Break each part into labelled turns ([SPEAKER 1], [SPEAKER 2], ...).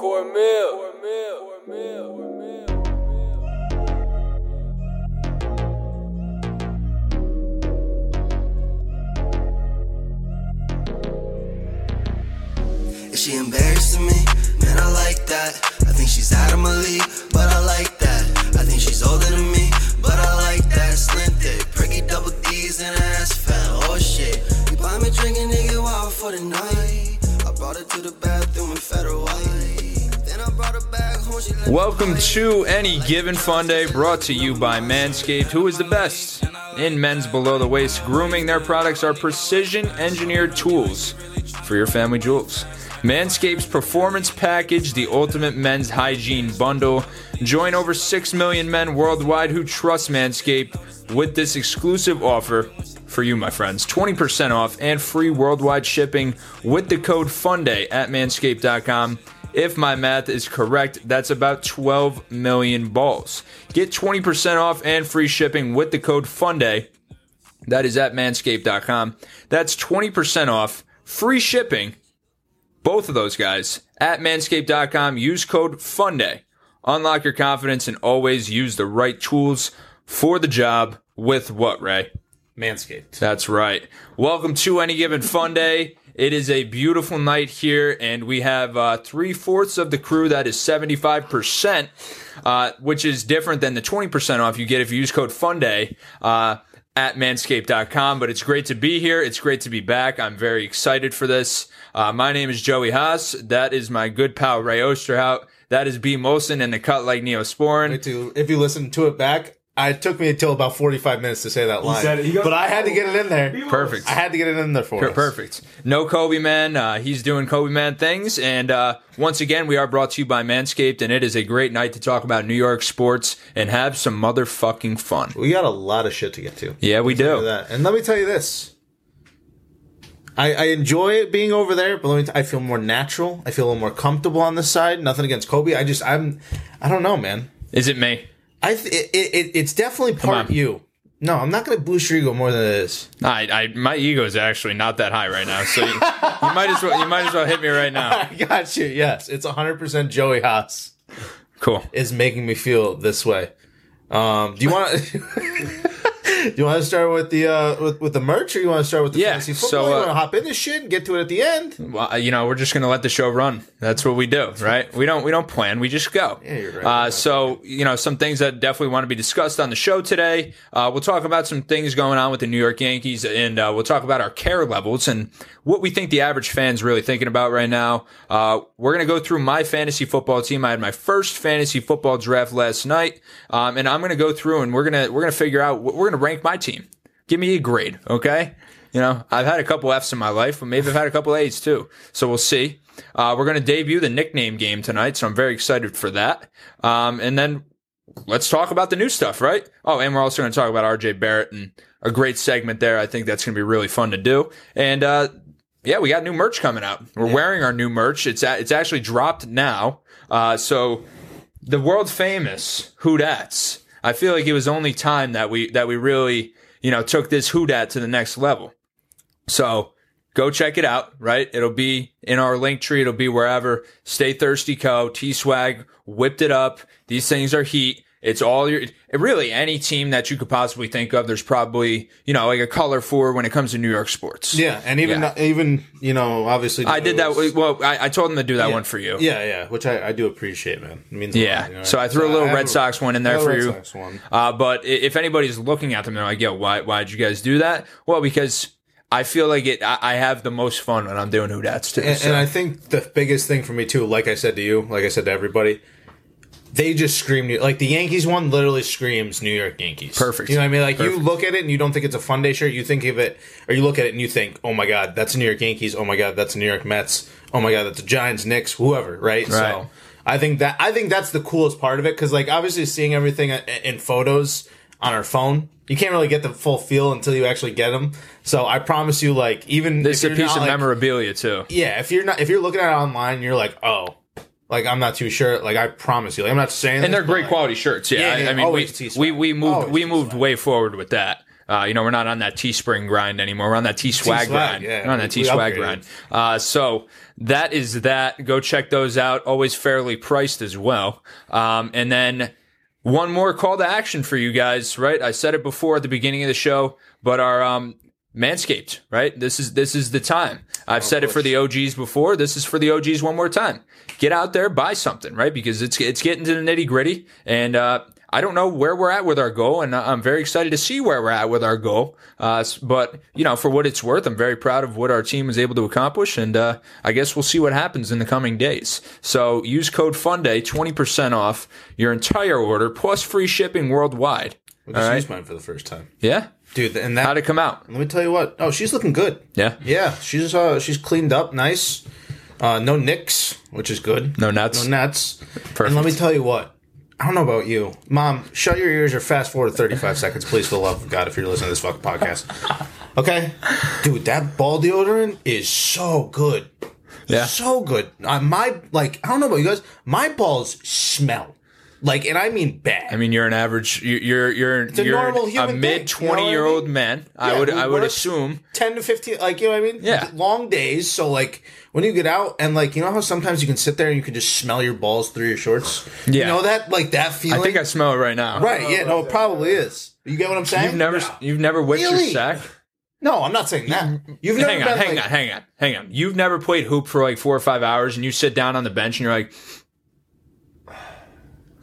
[SPEAKER 1] Cornmeal. Cornmeal. Cornmeal.
[SPEAKER 2] Is she embarrassing me? Man, I like that. I think she's out of my league, and. Oh shit. You buy me drinking, nigga, wild for the night. I brought her to the bathroom in Federal White. Then I brought her back home. She let me
[SPEAKER 3] Welcome to Any Given Fun Day, brought to you by Manscaped, who is the best in men's below the waist grooming. Their products are precision engineered tools for your family jewels. Manscaped's Performance Package, the ultimate men's hygiene bundle. Join over 6 million men worldwide who trust Manscaped with this exclusive offer for you, my friends. 20% off and free worldwide shipping with the code FUNDAY at manscaped.com. If my math is correct, that's about 12 million balls. Get 20% off and free shipping with the code FUNDAY. That is at manscaped.com. That's 20% off, free shipping, both of those guys, at manscaped.com. Use code FUNDAY. Unlock your confidence and always use the right tools for the job with what, Ray?
[SPEAKER 4] Manscaped.
[SPEAKER 3] That's right. Welcome to Any Given Fun Day. It is a beautiful night here, and we have uh, three fourths of the crew that is 75%, uh, which is different than the 20% off you get if you use code FUNDAY uh, at manscaped.com. But it's great to be here. It's great to be back. I'm very excited for this. Uh, my name is Joey Haas. That is my good pal Ray Osterhout. That is B. Molson and the cut like Neosporin.
[SPEAKER 4] If you listen to it back, it took me until about 45 minutes to say that line.
[SPEAKER 5] said it. He goes-
[SPEAKER 4] but I had to get it in there.
[SPEAKER 3] Perfect.
[SPEAKER 4] I had to get it in there for us.
[SPEAKER 3] Perfect. No Kobe Man. Uh, he's doing Kobe Man things. And uh, once again, we are brought to you by Manscaped, and it is a great night to talk about New York sports and have some motherfucking fun.
[SPEAKER 4] We got a lot of shit to get to.
[SPEAKER 3] Yeah, we do.
[SPEAKER 4] that. And let me tell you this. I, I enjoy it being over there, but let me t- I feel more natural. I feel a little more comfortable on this side. Nothing against Kobe. I just I'm I don't know, man.
[SPEAKER 3] Is it me?
[SPEAKER 4] I th- it, it, it's definitely part you. No, I'm not going to boost your ego more than it is.
[SPEAKER 3] I, I, my ego is actually not that high right now, so you, you might as well you might as well hit me right now.
[SPEAKER 4] I got you. Yes, it's 100% Joey Haas
[SPEAKER 3] Cool.
[SPEAKER 4] is making me feel this way. Um, do you want to? do you want to start with the uh, with, with the merch, or you want to start with the
[SPEAKER 3] Yeah,
[SPEAKER 4] fantasy football?
[SPEAKER 3] so,
[SPEAKER 4] you
[SPEAKER 3] uh,
[SPEAKER 4] want to hop in this shit and get to it at the end?
[SPEAKER 3] Well, uh, you know, we're just gonna let the show run. That's what we do, right? We don't we don't plan. We just go.
[SPEAKER 4] Yeah, you're right.
[SPEAKER 3] Uh, so you know, some things that definitely want to be discussed on the show today. Uh, we'll talk about some things going on with the New York Yankees, and uh, we'll talk about our care levels and what we think the average fan's really thinking about right now. Uh, we're gonna go through my fantasy football team. I had my first fantasy football draft last night, um, and I'm gonna go through and we're gonna we're gonna figure out what we're gonna rank my team. Give me a grade, okay? You know, I've had a couple F's in my life, but maybe I've had a couple A's too. So we'll see. Uh, we're going to debut the nickname game tonight, so I'm very excited for that. Um, and then let's talk about the new stuff, right? Oh, and we're also going to talk about RJ Barrett and a great segment there. I think that's going to be really fun to do. And, uh, yeah, we got new merch coming out. We're wearing our new merch. It's a, it's actually dropped now. Uh, so the world famous Whodats. I feel like it was only time that we that we really you know took this Whodat to the next level. So go check it out. Right, it'll be in our link tree. It'll be wherever. Stay thirsty, co. T swag whipped it up. These things are heat. It's all your really any team that you could possibly think of. There's probably you know like a color for when it comes to New York sports.
[SPEAKER 4] Yeah, and even
[SPEAKER 3] Yeah.
[SPEAKER 4] even you know obviously
[SPEAKER 3] I did that.
[SPEAKER 4] Joe's-
[SPEAKER 3] Well, I, I told them to do that one for you.
[SPEAKER 4] Yeah, yeah, which I, I do appreciate, man. It means a
[SPEAKER 3] Yeah.
[SPEAKER 4] lot, you know?
[SPEAKER 3] So I threw a little
[SPEAKER 4] have
[SPEAKER 3] Red Sox one in there for
[SPEAKER 4] Red
[SPEAKER 3] you.
[SPEAKER 4] Sox one.
[SPEAKER 3] Uh, but if anybody's looking at them, they're like, "Yo, why? Why did you guys do that?" Well, because I feel like it. I, I have the most fun when I'm doing who that's too.
[SPEAKER 4] And,
[SPEAKER 3] so.
[SPEAKER 4] and I think the biggest thing for me too, like I said to you, like I said to everybody, they just scream New- like the Yankees one literally screams New York Yankees.
[SPEAKER 3] Perfect.
[SPEAKER 4] You know what I mean? Like you look at it and you don't think it's a fun day shirt. You think of it, or you look at it and you think, oh my god, that's New York Yankees. Oh my god, that's New York Mets. Oh my god, that's Giants, Knicks, whoever. Right.
[SPEAKER 3] Right.
[SPEAKER 4] So I think that I think that's the coolest part of it because like obviously seeing everything in photos on our phone. You can't really get the full feel until you actually get them. So I promise you, like even
[SPEAKER 3] this is a piece of
[SPEAKER 4] like,
[SPEAKER 3] memorabilia too.
[SPEAKER 4] yeah, if you're not if you're looking at it online, you're like, oh, like I'm not too sure. Like I promise you, like I'm not saying,
[SPEAKER 3] And they're great
[SPEAKER 4] like,
[SPEAKER 3] quality shirts. Yeah,
[SPEAKER 4] Yeah,
[SPEAKER 3] I,
[SPEAKER 4] yeah,
[SPEAKER 3] I mean, we, we we moved
[SPEAKER 4] Always
[SPEAKER 3] we moved way forward with that. Uh, you know, we're not on that Teespring grind anymore. We're on that T swag grind.
[SPEAKER 4] yeah.
[SPEAKER 3] We're on that T swag grind. Uh, so that is that. Go check those out. Always fairly priced as well. Um, and then one more call to action for you guys, right? I said it before at the beginning of the show, but our um, Manscaped, right? This is this is the time. I've said it for the OGs before. This is for the OGs one more time. Get out there, buy something, right? Because it's it's getting to the nitty gritty, and uh, I don't know where we're at with our goal, and I'm very excited to see where we're at with our goal. Uh, but you know, for what it's worth, I'm very proud of what our team was able to accomplish, and uh, I guess we'll see what happens in the coming days. So use code FUNDAY, 20% off your entire order plus free shipping worldwide.
[SPEAKER 4] I just
[SPEAKER 3] right.
[SPEAKER 4] used mine for the first time,
[SPEAKER 3] Yeah.
[SPEAKER 4] Dude. And that
[SPEAKER 3] How'd it come out?
[SPEAKER 4] Let me tell you what. Oh, she's looking good.
[SPEAKER 3] Yeah.
[SPEAKER 4] Yeah, she's uh she's cleaned up, nice. Uh, no nicks, which is good.
[SPEAKER 3] No nuts.
[SPEAKER 4] No nuts. And let me tell you what. I don't know about you, Mom. Shut your ears or fast forward thirty five seconds, please, for the love of God, if you're listening to this fucking podcast. Okay, dude, that ball deodorant is so good.
[SPEAKER 3] Yeah.
[SPEAKER 4] so good. Uh, my like, I don't know about you guys. My balls smell like, and I mean bad.
[SPEAKER 3] I mean, you're an average. you- You're you're
[SPEAKER 4] a
[SPEAKER 3] you're
[SPEAKER 4] normal human thing,
[SPEAKER 3] mid twenty year old man. I would I would assume.
[SPEAKER 4] 10 to 15 like you know what i mean
[SPEAKER 3] Yeah.
[SPEAKER 4] long days so like when you get out and like you know how sometimes you can sit there and you can just smell your balls through your shorts
[SPEAKER 3] Yeah.
[SPEAKER 4] you know that like that feeling
[SPEAKER 3] I think I smell it right now.
[SPEAKER 4] right yeah no it probably is you get what i'm saying
[SPEAKER 3] You've never you've never whipped
[SPEAKER 4] Really?
[SPEAKER 3] your sack.
[SPEAKER 4] no i'm not saying that mm-hmm. you've never
[SPEAKER 3] Hang on, hang
[SPEAKER 4] like,
[SPEAKER 3] on, hang on, hang on. You've never played hoop for like four or five hours, and you sit down on the bench and you're like,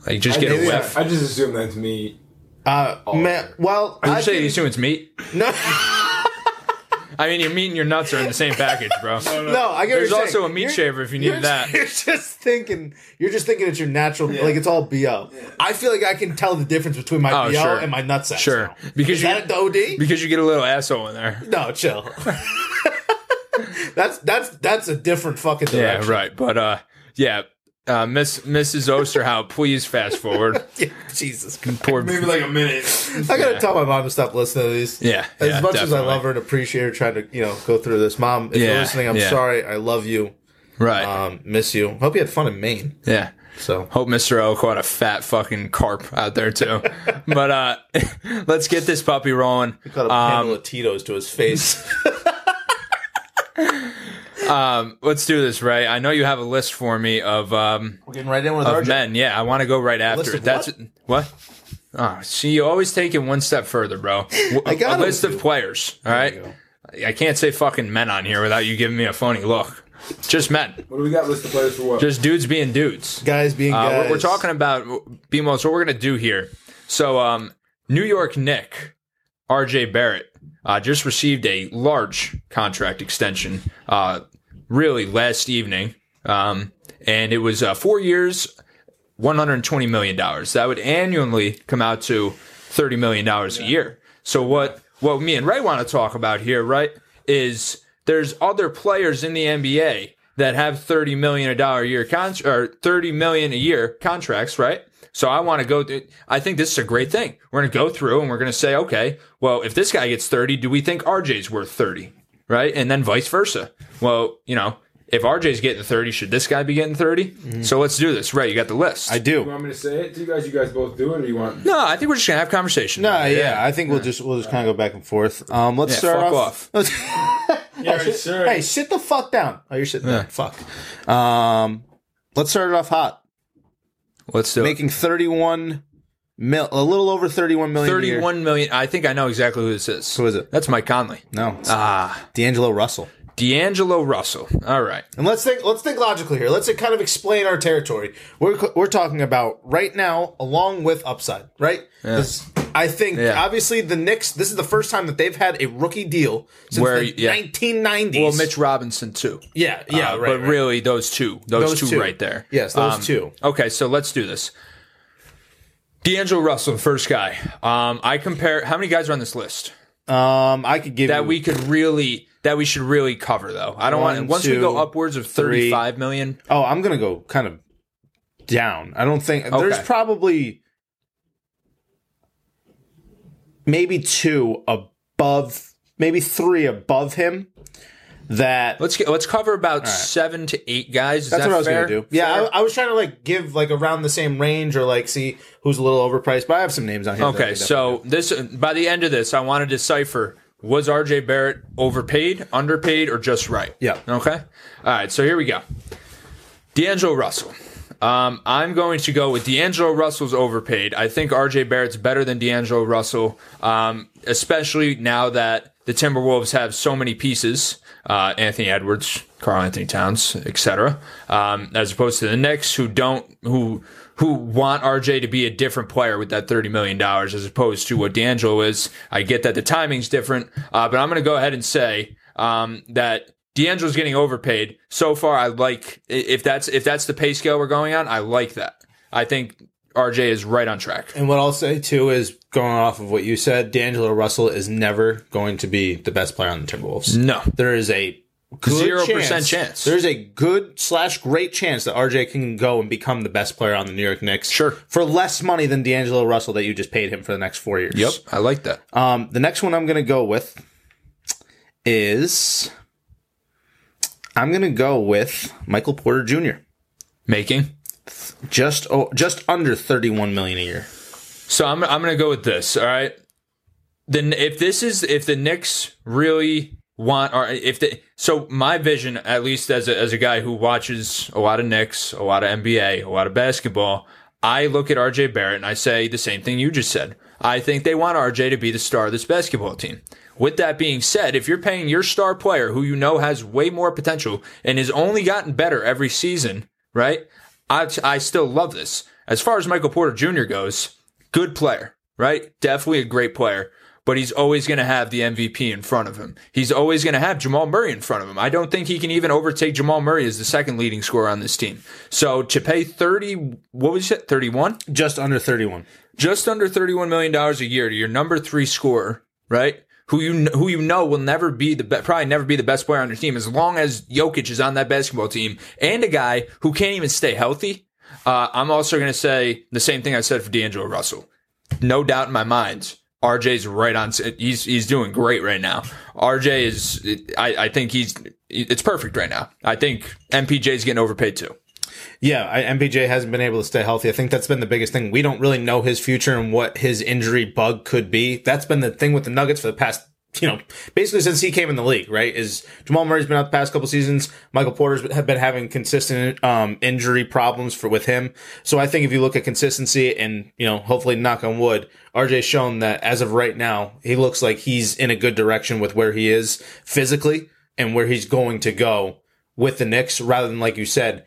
[SPEAKER 3] like just get a
[SPEAKER 4] maybe
[SPEAKER 3] whiff.
[SPEAKER 5] I just assume that's meat.
[SPEAKER 4] uh man, well
[SPEAKER 3] Did
[SPEAKER 4] I
[SPEAKER 3] you say
[SPEAKER 4] can-
[SPEAKER 3] you assume it's meat?
[SPEAKER 4] no
[SPEAKER 3] I mean, your meat and your nuts are in the same package, bro.
[SPEAKER 4] no i get
[SPEAKER 3] There's
[SPEAKER 4] what you're
[SPEAKER 3] also
[SPEAKER 4] saying.
[SPEAKER 3] a meat
[SPEAKER 4] You're-
[SPEAKER 3] shaver if you
[SPEAKER 4] you're-
[SPEAKER 3] that.
[SPEAKER 4] You're just thinking. You're just thinking it's your natural. Like it's all bo. I feel like I can tell the difference between my
[SPEAKER 3] Oh,
[SPEAKER 4] bo
[SPEAKER 3] sure.
[SPEAKER 4] and my nutsack.
[SPEAKER 3] Sure,
[SPEAKER 4] now.
[SPEAKER 3] because
[SPEAKER 4] is
[SPEAKER 3] you
[SPEAKER 4] that a OD?
[SPEAKER 3] because you get a little asshole in there.
[SPEAKER 4] No, chill. that's that's that's a different fucking
[SPEAKER 3] Yeah,
[SPEAKER 4] direction.
[SPEAKER 3] right. But uh, yeah, uh, Miss Mrs. Osterhout, please fast forward.
[SPEAKER 4] Yeah, Jesus.
[SPEAKER 3] Poor
[SPEAKER 5] Maybe like a minute.
[SPEAKER 4] I gotta tell my mom to stop listening to these.
[SPEAKER 3] Yeah,
[SPEAKER 4] As
[SPEAKER 3] yeah,
[SPEAKER 4] much as I love her and appreciate her trying to, you know, go through this. Mom, if you're
[SPEAKER 3] Yeah,
[SPEAKER 4] listening, I'm
[SPEAKER 3] yeah.
[SPEAKER 4] sorry. I love you.
[SPEAKER 3] right.
[SPEAKER 4] Um, miss you. Hope you had fun in Maine.
[SPEAKER 3] yeah.
[SPEAKER 4] So
[SPEAKER 3] Hope Mr. O caught a fat fucking carp out there too. but uh let's get this puppy rolling.
[SPEAKER 4] got a
[SPEAKER 3] Um,
[SPEAKER 4] handle of Tito's to his face.
[SPEAKER 3] Let's do this, Ray. I know you have a list for me of um
[SPEAKER 4] We're getting right in with
[SPEAKER 3] of
[SPEAKER 4] our
[SPEAKER 3] men. Yeah, I want to go right after.
[SPEAKER 4] list of
[SPEAKER 3] That's what? Oh, see, you always take it one step further, bro.
[SPEAKER 4] I got a
[SPEAKER 3] list
[SPEAKER 4] it.
[SPEAKER 3] of players. All right.
[SPEAKER 4] you
[SPEAKER 3] I can't say fucking men on here without you giving me a funny look. Just men.
[SPEAKER 5] What do we got? List of players for what?
[SPEAKER 3] Just dudes being dudes.
[SPEAKER 4] guys being
[SPEAKER 3] Uh,
[SPEAKER 4] guys.
[SPEAKER 3] we're, we're talking about BMO. So what we're gonna do here. So um, New York Knick, R.J. Barrett, uh, just received a large contract extension. Uh, really last evening, um, and it was uh, four years, one hundred twenty million dollars. That would annually come out to thirty million dollars a year. So what what me and Ray want to talk about here, right, is there's other players in the NBA that have thirty million a dollar a year con- or thirty million a year contracts, right? So I want to go. Th- I think this is a great thing. We're going to go through and we're going to say, okay, well, if this guy gets thirty, do we think RJ's worth thirty, right? And then vice versa. Well, you know, if RJ's getting thirty, should this guy be getting 30 So let's do this. Right? You got the list.
[SPEAKER 4] I do.
[SPEAKER 5] You want me to say it to you guys? You guys both do it, or you want?
[SPEAKER 3] no, I think we're just gonna have conversation.
[SPEAKER 4] No, yeah, I think we'll just we'll just kind of go back and forth. Um, let's
[SPEAKER 3] Yeah,
[SPEAKER 4] start
[SPEAKER 3] fuck
[SPEAKER 4] off.
[SPEAKER 5] Yeah,
[SPEAKER 4] hey,
[SPEAKER 5] sure.
[SPEAKER 4] hey, sit the fuck down. Oh, you're sitting down. Fuck. Um, let's start it off hot.
[SPEAKER 3] Let's do it.
[SPEAKER 4] Making 31 mil, a little over 31 million. a year.
[SPEAKER 3] Thirty-one million. I think I know exactly who this is.
[SPEAKER 4] Who is it?
[SPEAKER 3] That's Mike Conley.
[SPEAKER 4] No,
[SPEAKER 3] Ah,
[SPEAKER 4] D'Angelo Russell.
[SPEAKER 3] D'Angelo Russell. All right.
[SPEAKER 4] And let's think. Let's think logically here. Let's kind of explain our territory. We're we're talking about right now, along with upside, right? 'Cause I think
[SPEAKER 3] Yeah.
[SPEAKER 4] obviously the Knicks. This is the first time that they've had a rookie deal since
[SPEAKER 3] Where-
[SPEAKER 4] the
[SPEAKER 3] yeah.
[SPEAKER 4] 1990s.
[SPEAKER 3] Well, Mitch Robinson too.
[SPEAKER 4] Yeah, yeah,
[SPEAKER 3] Uh,
[SPEAKER 4] right.
[SPEAKER 3] But
[SPEAKER 4] right.
[SPEAKER 3] really, those two, those,
[SPEAKER 4] Those
[SPEAKER 3] two,
[SPEAKER 4] two.
[SPEAKER 3] right there.
[SPEAKER 4] Yes, those
[SPEAKER 3] Um,
[SPEAKER 4] two.
[SPEAKER 3] Okay, so let's do this. D'Angelo Russell, first guy. Um, I compare. How many guys are on this list
[SPEAKER 4] Um, I could give
[SPEAKER 3] that
[SPEAKER 4] you,
[SPEAKER 3] we could really that we should really cover though? I don't
[SPEAKER 4] One,
[SPEAKER 3] want once we go upwards of
[SPEAKER 4] three.
[SPEAKER 3] thirty-five million.
[SPEAKER 4] Oh, I'm gonna go kind of down. I don't think there's
[SPEAKER 3] Okay.
[SPEAKER 4] probably maybe two above, maybe three above him. That
[SPEAKER 3] Let's get let's cover about seven to eight guys. Is
[SPEAKER 4] That's
[SPEAKER 3] that
[SPEAKER 4] what I was gonna do. Yeah, I, I was trying to like give like around the same range or like see who's a little overpriced. But I have some names on here.
[SPEAKER 3] Okay, so this by the end of this, I want to decipher was RJ Barrett overpaid, underpaid, or just right?
[SPEAKER 4] Yeah.
[SPEAKER 3] Okay. All right. So here we go. D'Angelo Russell. Um, I'm going to go with D'Angelo Russell's overpaid. I think RJ Barrett's better than D'Angelo Russell, um, especially now that the Timberwolves have so many pieces. Uh, Anthony Edwards, Karl-Anthony Towns, etc. Um, as opposed to the Knicks, who don't who who want RJ to be a different player with that thirty million dollars, as opposed to what D'Angelo is. I get that the timing's different, uh, but I'm going to go ahead and say um, that D'Angelo's getting overpaid. So far, I like if that's if that's the pay scale we're going on. I like that. I think RJ is right on track.
[SPEAKER 4] And what I'll say too is going off of what you said, D'Angelo Russell is never going to be the best player on the Timberwolves.
[SPEAKER 3] No,
[SPEAKER 4] There is a
[SPEAKER 3] 0% chance.
[SPEAKER 4] There's a good slash great chance that RJ can go and become the best player on the New York Knicks.
[SPEAKER 3] Sure.
[SPEAKER 4] For less money than D'Angelo Russell that you just paid him for the next four years.
[SPEAKER 3] Yep, I like that.
[SPEAKER 4] Um, the next one I'm going to go with is I'm going to go with Michael Porter Jr.
[SPEAKER 3] Making.
[SPEAKER 4] Just oh, just under 31 million a year.
[SPEAKER 3] So I'm I'm gonna go with this. All right. Then if this is if the Knicks really want or if the so my vision at least as a as a guy who watches a lot of Knicks, a lot of NBA, a lot of basketball, I look at RJ Barrett and I say the same thing you just said. I think they want RJ to be the star of this basketball team. With that being said, if you're paying your star player who you know has way more potential and has only gotten better every season, right? I, I still love this. As far as Michael Porter Jr. goes, good player, right? Definitely a great player, but he's always going to have the MVP in front of him. He's always going to have Jamal Murray in front of him. I don't think he can even overtake Jamal Murray as the second leading scorer on this team. So to pay 30, what was it, 31?
[SPEAKER 4] Just under 31.
[SPEAKER 3] Just under $31 million a year to your number three scorer, right? Who you who you know will never be the be- probably never be the best player on your team as long as Jokic is on that basketball team and a guy who can't even stay healthy. Uh, I'm also going to say the same thing I said for D'Angelo Russell. No doubt in my mind, RJ's right on. He's he's doing great right now. RJ is. I, I think he's. It's perfect right now. I think MPJ's getting overpaid too.
[SPEAKER 4] Yeah, I, MPJ hasn't been able to stay healthy. I think that's been the biggest thing. We don't really know his future and what his injury bug could be. That's been the thing with the Nuggets for the past, you know, basically since he came in the league, right? Is Jamal Murray's been out the past couple seasons. Michael Porter's have been having consistent um, injury problems for with him. So I think if you look at consistency and you know, hopefully knock on wood, RJ's shown that as of right now, he looks like he's in a good direction with where he is physically and where he's going to go with the Knicks, rather than like you said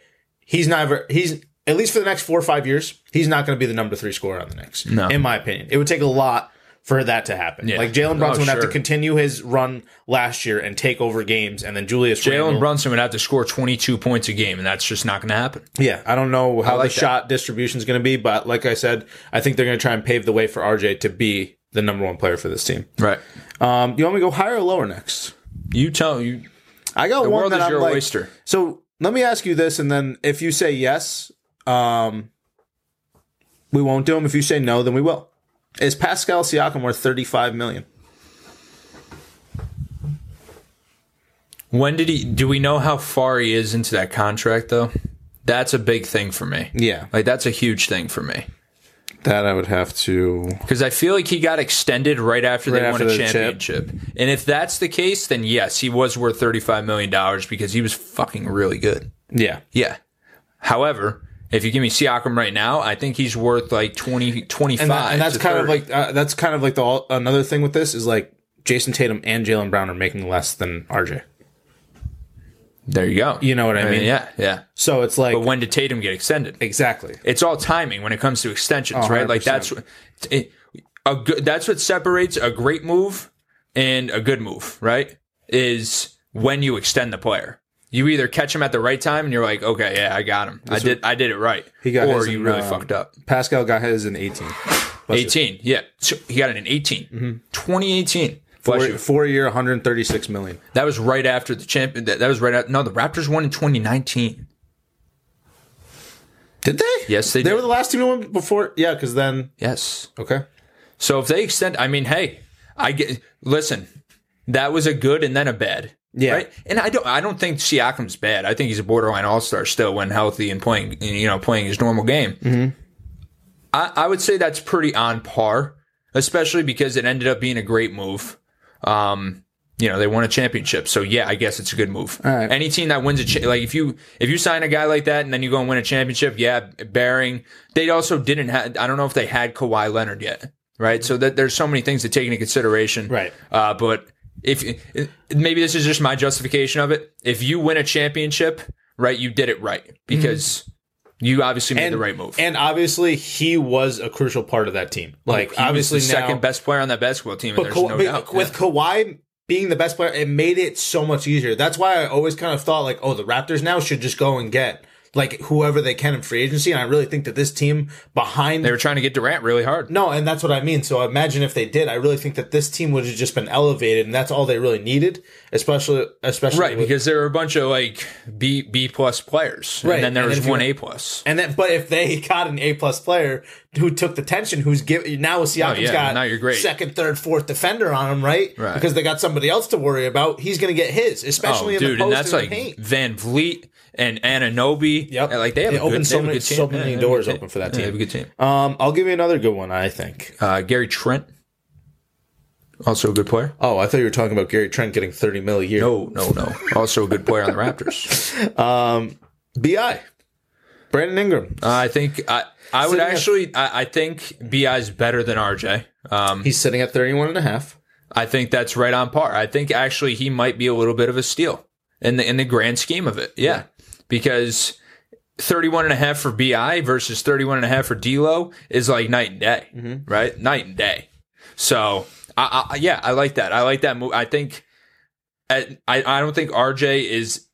[SPEAKER 4] he's never he's at least for the next four or five years he's not going to be the number three scorer on the Knicks.
[SPEAKER 3] No.
[SPEAKER 4] in my opinion, it would take a lot for that to happen.
[SPEAKER 3] Yeah.
[SPEAKER 4] Like Jalen Brunson
[SPEAKER 3] Oh,
[SPEAKER 4] would have to continue his run last year and take over games, and then Julius
[SPEAKER 3] Jalen Brunson would have to score 22 points a game, and that's just not going to happen.
[SPEAKER 4] Yeah, I don't know how
[SPEAKER 3] like
[SPEAKER 4] the
[SPEAKER 3] that.
[SPEAKER 4] shot distribution is going to be, but like I said, I think they're going to try and pave the way for RJ to be the number one player for this team.
[SPEAKER 3] Right.
[SPEAKER 4] Um, you want me to go higher or lower next?
[SPEAKER 3] You tell you.
[SPEAKER 4] I got
[SPEAKER 3] The
[SPEAKER 4] one
[SPEAKER 3] world
[SPEAKER 4] that
[SPEAKER 3] is
[SPEAKER 4] I'm
[SPEAKER 3] your
[SPEAKER 4] like,
[SPEAKER 3] oyster.
[SPEAKER 4] So let me ask you this, and then if you say yes, um, we won't do them. If you say no, then we will. Is Pascal Siakam worth thirty five million?
[SPEAKER 3] When did he? Do we know how far he is into that contract though? That's a big thing for me.
[SPEAKER 4] Yeah,
[SPEAKER 3] Like that's a huge thing for me
[SPEAKER 4] that I would have to.
[SPEAKER 3] because I feel like he got extended right after they
[SPEAKER 4] Right
[SPEAKER 3] won a
[SPEAKER 4] the chip.
[SPEAKER 3] championship. And if that's the case, then yes, he was worth thirty five million dollars because he was fucking really good.
[SPEAKER 4] Yeah,
[SPEAKER 3] Yeah. However, if you give me Siakam right now, I think he's worth like 20, 25.
[SPEAKER 4] and, that, and that's kind of like uh, that's kind of like the another thing with this is like Jayson Tatum and Jalen Brown are making less than RJ.
[SPEAKER 3] There you go.
[SPEAKER 4] You know what I mean?
[SPEAKER 3] Yeah, yeah.
[SPEAKER 4] So it's like
[SPEAKER 3] But when did Tatum get extended?
[SPEAKER 4] exactly.
[SPEAKER 3] it's all timing when it comes to extensions,
[SPEAKER 4] Oh,
[SPEAKER 3] right? Like that's what it, a good. That's what separates a great move and a good move, right? Is when you extend the player. You either catch him at the right time and you're like, okay, yeah, I got him. I did, I did it right.
[SPEAKER 4] He got
[SPEAKER 3] or you
[SPEAKER 4] in,
[SPEAKER 3] really
[SPEAKER 4] um,
[SPEAKER 3] fucked up.
[SPEAKER 4] Pascal got his in eighteen.
[SPEAKER 3] 18, yeah. So he got it in 18, 2018.
[SPEAKER 4] Four, four year, one hundred thirty six million.
[SPEAKER 3] That was right after the champion. That, that was right after. No, the Raptors won in 2019.
[SPEAKER 4] Did they?
[SPEAKER 3] Yes, they
[SPEAKER 4] They
[SPEAKER 3] did.
[SPEAKER 4] were the last team to win before. Yeah, because then
[SPEAKER 3] Yes.
[SPEAKER 4] okay.
[SPEAKER 3] So if they extend, I mean, hey, I get. Listen, that was a good and then a bad.
[SPEAKER 4] Yeah.
[SPEAKER 3] Right. And I don't I don't think Siakam's bad. I think he's a borderline all star still when healthy and playing you know, playing his normal game.
[SPEAKER 4] Mm-hmm.
[SPEAKER 3] I, I would say that's pretty on par, especially because it ended up being a great move. Um, you know, they won a championship. So yeah, I guess it's a good move.
[SPEAKER 4] Right.
[SPEAKER 3] Any team that wins a cha- like if you if you sign a guy like that and then you go and win a championship, yeah, bearing. They also didn't have. I don't know if they had Kawhi Leonard yet, right? So that there's so many things to take into consideration,
[SPEAKER 4] Right.
[SPEAKER 3] Uh, but if maybe this is just my justification of it, if you win a championship, right, you did it right because you obviously made
[SPEAKER 4] And
[SPEAKER 3] the right move.
[SPEAKER 4] And obviously, he was a crucial part of that team. Like, obviously,
[SPEAKER 3] the
[SPEAKER 4] now,
[SPEAKER 3] second best player on that basketball team, and
[SPEAKER 4] But
[SPEAKER 3] there's
[SPEAKER 4] Ka-
[SPEAKER 3] no
[SPEAKER 4] but
[SPEAKER 3] doubt.
[SPEAKER 4] with
[SPEAKER 3] Yeah.
[SPEAKER 4] Kawhi being the best player, it made it so much easier. That's why I always kind of thought like, oh, the Raptors now should just go and get like whoever they can in free agency. And I really think that this team behind
[SPEAKER 3] they were trying to get Durant really hard.
[SPEAKER 4] no, and that's what I mean. So imagine if they did. I really think that this team would have just been elevated, and that's all they really needed. Especially, especially
[SPEAKER 3] Right,
[SPEAKER 4] with-
[SPEAKER 3] because there were a bunch of like B B plus players,
[SPEAKER 4] Right,
[SPEAKER 3] and then there
[SPEAKER 4] and
[SPEAKER 3] was one A plus.
[SPEAKER 4] And then, but if they got an A plus player who took the tension, who's give now oh, Siakam's
[SPEAKER 3] Oh, yeah,
[SPEAKER 4] got
[SPEAKER 3] now you're great.
[SPEAKER 4] second, third, fourth defender on him, right?
[SPEAKER 3] Right.
[SPEAKER 4] Because they got somebody else to worry about. He's going to get his, especially
[SPEAKER 3] Oh,
[SPEAKER 4] in the
[SPEAKER 3] dude,
[SPEAKER 4] post
[SPEAKER 3] and that's
[SPEAKER 4] and
[SPEAKER 3] like
[SPEAKER 4] paint.
[SPEAKER 3] VanVleet and Anunoby.
[SPEAKER 4] Yep.
[SPEAKER 3] And, like they have
[SPEAKER 4] They
[SPEAKER 3] a good,
[SPEAKER 4] opened so many-
[SPEAKER 3] good team.
[SPEAKER 4] so many
[SPEAKER 3] a
[SPEAKER 4] doors open for that
[SPEAKER 3] Yeah, They have a good team.
[SPEAKER 4] Um, I'll give you another good one. I think.
[SPEAKER 3] Uh, Gary Trent, also a good player.
[SPEAKER 4] Oh, I thought you were talking about Gary Trent getting thirty mil a year.
[SPEAKER 3] No, no, no. Also a good player on the Raptors.
[SPEAKER 4] BI, Brandon Ingram.
[SPEAKER 3] Uh, I think I I would
[SPEAKER 4] Sitting at-
[SPEAKER 3] actually I, I think BI is better than RJ. Um,
[SPEAKER 4] He's sitting at 31 and a half.
[SPEAKER 3] I think that's right on par. I think actually he might be a little bit of a steal in the in the grand scheme of it. Yeah. Because 31 and a half for BI versus 31 and a half for D'Lo is like night and day, right? Night and day. So, I, I yeah, I like that. I like that move. I think I I don't think RJ is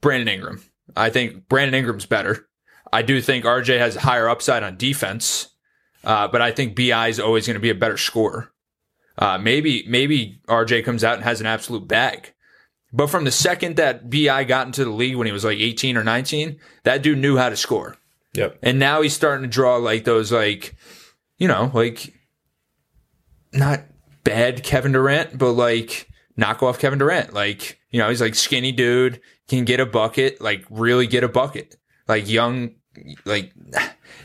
[SPEAKER 3] Brandon Ingram. I think Brandon Ingram's better. I do think RJ has higher upside on defense. Uh, but I think BI is always going to be a better scorer. Uh, maybe maybe RJ comes out and has an absolute bag. But from the second that BI got into the league when he was like 18 or 19, that dude knew how to score.
[SPEAKER 4] Yep.
[SPEAKER 3] And now he's starting to draw like those like you know, like not bad Kevin Durant, but like knock off Kevin Durant. Like, you know, he's like skinny dude, can get a bucket, like really get a bucket. Like young like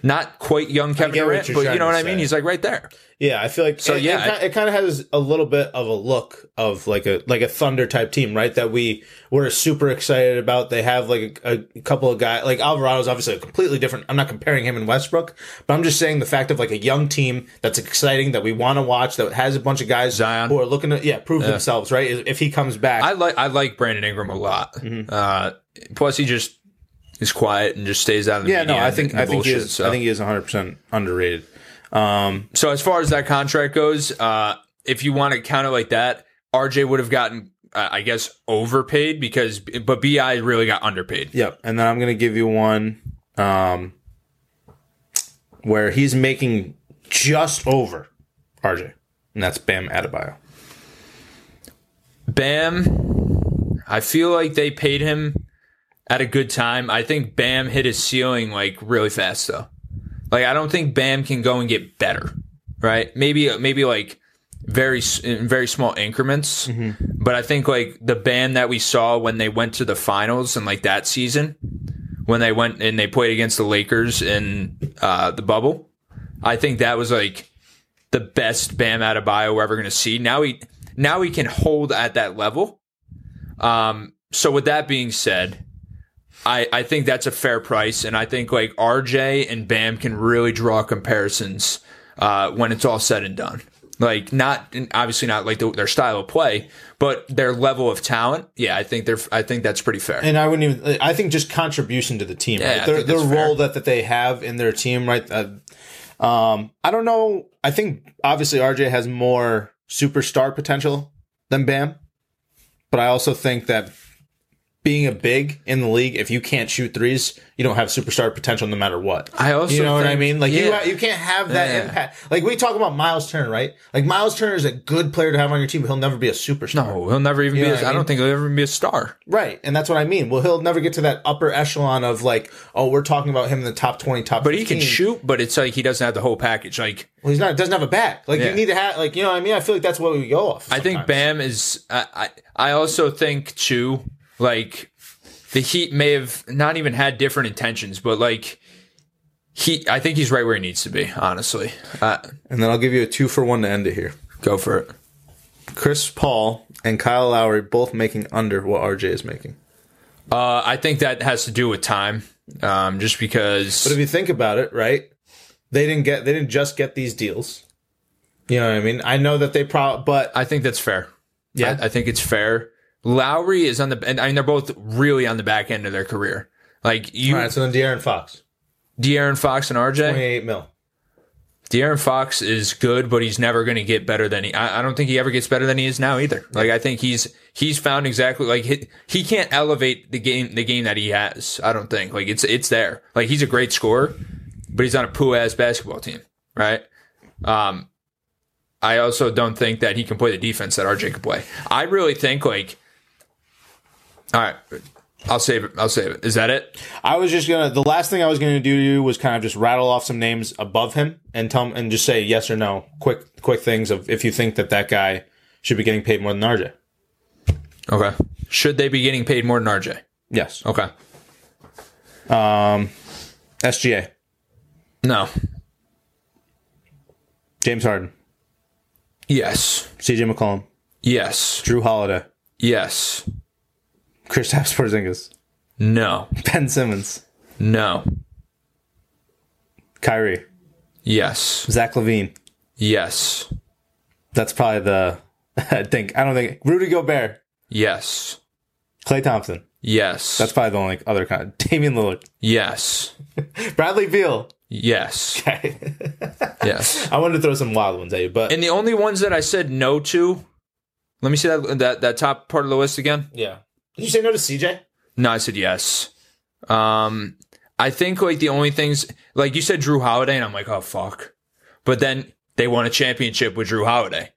[SPEAKER 3] not quite young Kevin Durant, but you know what I mean?
[SPEAKER 4] say.
[SPEAKER 3] He's like right there.
[SPEAKER 4] Yeah, I feel like
[SPEAKER 3] So,
[SPEAKER 4] it,
[SPEAKER 3] yeah,
[SPEAKER 4] it, kind of has a little bit of a look of like a like a Thunder type team, right? That we were super excited about. They have like a, a couple of guys like Alvarado's obviously a completely different. I'm not comparing him and Westbrook, but I'm just saying the fact of like a young team that's exciting that we want to watch that has a bunch of guys
[SPEAKER 3] Zion.
[SPEAKER 4] who are looking to yeah prove themselves, right? If he comes back,
[SPEAKER 3] I like I like Brandon Ingram a lot.
[SPEAKER 4] Mm-hmm.
[SPEAKER 3] Uh, plus, he just is quiet and just stays out of the
[SPEAKER 4] yeah, no, I think I think he
[SPEAKER 3] bullshit,
[SPEAKER 4] is.
[SPEAKER 3] so.
[SPEAKER 4] I think he is 100 percent underrated.
[SPEAKER 3] Um, so. As far as that contract goes, uh, if you want to count it like that, RJ would have gotten, uh, I guess, overpaid because, but BI really got underpaid.
[SPEAKER 4] Yep. And then I'm going to give you one um, where he's making just over RJ, and that's Bam Adebayo.
[SPEAKER 3] Bam, I feel like they paid him at a good time. I think Bam hit his ceiling like really fast though. Like I don't think Bam can go and get better, right? Maybe maybe like very in very small increments. But I think like the Bam that we saw when they went to the finals and like that season when they went and they played against the Lakers in uh, the bubble, I think that was like the best Bam Adebayo we're ever going to see. Now he now he can hold at that level. Um, so with that being said, I, I think that's a fair price, and I think like RJ and Bam can really draw comparisons uh, when it's all said and done. Like not obviously not like the, their style of play, but their level of talent. Yeah, I think they're. I think that's pretty fair.
[SPEAKER 4] And I wouldn't even. I think just contribution to the team.
[SPEAKER 3] Yeah,
[SPEAKER 4] right? Their, their role that, that they have in their team, right? Uh, um, I don't know. I think obviously RJ has more superstar potential than Bam, but I also think that being a big in the league, if you can't shoot threes, you don't have superstar potential no matter what.
[SPEAKER 3] I also
[SPEAKER 4] you know what I mean? Like you,
[SPEAKER 3] yeah.
[SPEAKER 4] ha- you can't have that
[SPEAKER 3] Yeah.
[SPEAKER 4] impact. Like we talk about Miles Turner, right? Like Miles Turner is a good player to have on your team, but he'll never be a superstar.
[SPEAKER 3] No, he'll never even
[SPEAKER 4] You
[SPEAKER 3] be. A,
[SPEAKER 4] I
[SPEAKER 3] I don't think he'll ever be a star.
[SPEAKER 4] Right, and that's what I mean. Well, he'll never get to that upper echelon of like, oh, we're talking about him in the top twenty, top.
[SPEAKER 3] But he can shoot. But it's like he doesn't have the whole package. Like
[SPEAKER 4] Well, he's not. Doesn't have a back. Like
[SPEAKER 3] Yeah.
[SPEAKER 4] you need to have. Like you know what I mean. I feel like that's what we go off.
[SPEAKER 3] I think. Bam is. I, I I also think too. Like the Heat may have not even had different intentions, but like he, I think he's right where he needs to be. Honestly, uh,
[SPEAKER 4] And then I'll give you a two for one to end it here.
[SPEAKER 3] go for it.
[SPEAKER 4] Chris Paul and Kyle Lowry both making under what RJ is making.
[SPEAKER 3] Uh, I think that has to do with time. Um, just because.
[SPEAKER 4] But if you think about it, right? They didn't get. They didn't just get these deals. You know what I mean? I know that they probably, but
[SPEAKER 3] I think that's fair.
[SPEAKER 4] Yeah.
[SPEAKER 3] I, I think it's fair. Lowry is on the, and I mean they're both really on the back end of their career. Like you,
[SPEAKER 4] all right. So then De'Aaron Fox,
[SPEAKER 3] De'Aaron Fox and RJ.
[SPEAKER 4] twenty-eight mil.
[SPEAKER 3] De'Aaron Fox is good, but he's never going to get better than he. I, I don't think he ever gets better than he is now either. Like I think he's he's found exactly like he, he can't elevate the game the game that he has. I don't think like it's it's there. Like he's a great scorer, but he's on a poo ass basketball team, right? Um, I also don't think that he can play the defense that RJ can play. I really think like, all right, I'll save it. I'll save it. Is that it?
[SPEAKER 4] I was just gonna. The last thing I was gonna do to you was kind of just rattle off some names above him and tell him and just say yes or no, quick, quick things of if you think that that guy should be getting paid more than RJ.
[SPEAKER 3] Okay. Should they be getting paid more than RJ?
[SPEAKER 4] Yes.
[SPEAKER 3] Okay.
[SPEAKER 4] Um, SGA,
[SPEAKER 3] No.
[SPEAKER 4] James Harden,
[SPEAKER 3] Yes.
[SPEAKER 4] CJ McCollum,
[SPEAKER 3] Yes.
[SPEAKER 4] Jrue Holiday,
[SPEAKER 3] Yes.
[SPEAKER 4] Kristaps Porzingis,
[SPEAKER 3] No.
[SPEAKER 4] Ben Simmons,
[SPEAKER 3] No.
[SPEAKER 4] Kyrie,
[SPEAKER 3] Yes.
[SPEAKER 4] Zach LaVine.
[SPEAKER 3] Yes.
[SPEAKER 4] That's probably the. I think I don't think Rudy Gobert,
[SPEAKER 3] Yes.
[SPEAKER 4] Klay Thompson.
[SPEAKER 3] Yes.
[SPEAKER 4] That's probably the only other kind. Damian Lillard,
[SPEAKER 3] yes.
[SPEAKER 4] Bradley Beal.
[SPEAKER 3] Yes.
[SPEAKER 4] Okay.
[SPEAKER 3] Yes.
[SPEAKER 4] I wanted to throw some wild ones at you, but
[SPEAKER 3] And the only ones that I said no to, let me see that that, that top part of the list again.
[SPEAKER 4] yeah. Did you say no to CJ?
[SPEAKER 3] No, I said yes. Um, I think like the only things like you said Jrue Holiday, and I'm like, oh fuck. But then they won a championship with Jrue Holiday.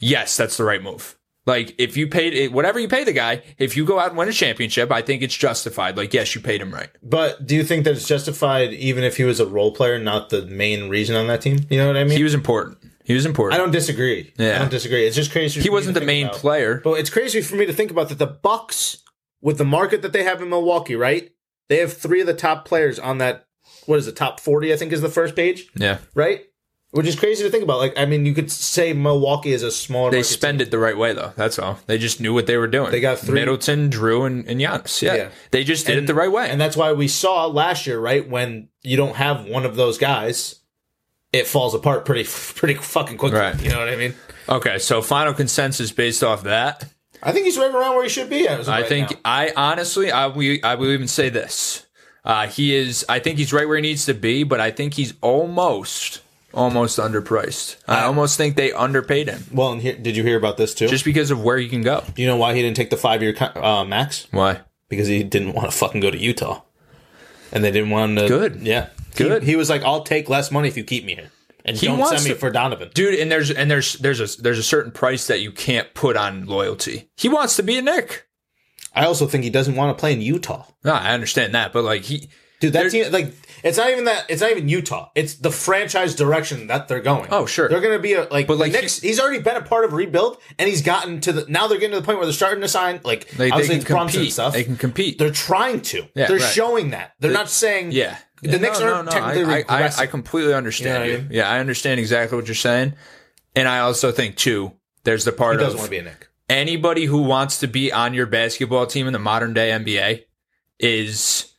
[SPEAKER 3] Yes, that's the right move. Like if you paid it, whatever you pay the guy, if you go out and win a championship, I think it's justified. Like yes, you paid him right.
[SPEAKER 4] But do you think that it's justified even if he was a role player, not the main reason on that team? You know what I mean?
[SPEAKER 3] He was important. He was important.
[SPEAKER 4] I don't disagree.
[SPEAKER 3] Yeah.
[SPEAKER 4] I don't disagree. It's just crazy.
[SPEAKER 3] he wasn't the main
[SPEAKER 4] about.
[SPEAKER 3] player.
[SPEAKER 4] But it's crazy for me to think about that the Bucks, with the market that they have in Milwaukee, right? They have three of the top players on that. What is it? Top forty, I think, is the first page,
[SPEAKER 3] Yeah,
[SPEAKER 4] right? Which is crazy to think about. Like, I mean, you could say Milwaukee is a smaller.
[SPEAKER 3] they spend it the right way though. That's all. They just knew what they were doing.
[SPEAKER 4] They got three-
[SPEAKER 3] Middleton, Jrue, and, and Giannis. Yeah.
[SPEAKER 4] Yeah.
[SPEAKER 3] they just did it the right way.
[SPEAKER 4] And that's why we saw last year, right? When you don't have one of those guys, it falls apart pretty, pretty fucking quickly.
[SPEAKER 3] Right.
[SPEAKER 4] You know what I mean?
[SPEAKER 3] okay, so final consensus based off that.
[SPEAKER 4] I think he's right around where he should be.
[SPEAKER 3] I
[SPEAKER 4] right
[SPEAKER 3] think
[SPEAKER 4] now.
[SPEAKER 3] I honestly I will I will even say this. Uh, he is I think he's right where he needs to be, but I think he's almost almost underpriced. I
[SPEAKER 4] Uh,
[SPEAKER 3] almost think they underpaid him
[SPEAKER 4] Well, and here, did you hear about this too?
[SPEAKER 3] just because of where he can go.
[SPEAKER 4] Do you know why he didn't take the five year uh, max?
[SPEAKER 3] Why?
[SPEAKER 4] Because he didn't want to fucking go to Utah, and they didn't want him to.
[SPEAKER 3] Good.
[SPEAKER 4] yeah,
[SPEAKER 3] Good.
[SPEAKER 4] He, he was like, "I'll take less money if you keep me here, and
[SPEAKER 3] He
[SPEAKER 4] don't
[SPEAKER 3] wants
[SPEAKER 4] send me
[SPEAKER 3] to-
[SPEAKER 4] for Donovan."
[SPEAKER 3] Dude, and there's and there's there's a there's a certain price that you can't put on loyalty. He wants to be a Knick.
[SPEAKER 4] I also think he doesn't want to play in Utah.
[SPEAKER 3] No, I understand that, but like he
[SPEAKER 4] Dude, that team like it's not even that it's not even Utah. It's the franchise direction that they're going.
[SPEAKER 3] Oh, sure.
[SPEAKER 4] They're gonna be a like
[SPEAKER 3] But,
[SPEAKER 4] but
[SPEAKER 3] like,
[SPEAKER 4] like Knicks, he's already been a part of rebuild and he's gotten to the now they're getting to the point where they're starting to sign like
[SPEAKER 3] they, they
[SPEAKER 4] obviously
[SPEAKER 3] can
[SPEAKER 4] it's Brunson
[SPEAKER 3] compete.
[SPEAKER 4] stuff.
[SPEAKER 3] They can compete.
[SPEAKER 4] they're trying to.
[SPEAKER 3] Yeah,
[SPEAKER 4] they're
[SPEAKER 3] right.
[SPEAKER 4] showing that. They're not saying
[SPEAKER 3] Yeah.
[SPEAKER 4] The
[SPEAKER 3] Yeah,
[SPEAKER 4] Knicks
[SPEAKER 3] no,
[SPEAKER 4] aren't
[SPEAKER 3] no, no.
[SPEAKER 4] technically
[SPEAKER 3] I, I, I. I completely understand
[SPEAKER 4] You know I mean?
[SPEAKER 3] Yeah, I understand exactly what you're saying. And I also think too, there's the part
[SPEAKER 4] He doesn't
[SPEAKER 3] of
[SPEAKER 4] want to be a Knick.
[SPEAKER 3] anybody who wants to be on your basketball team in the modern day NBA is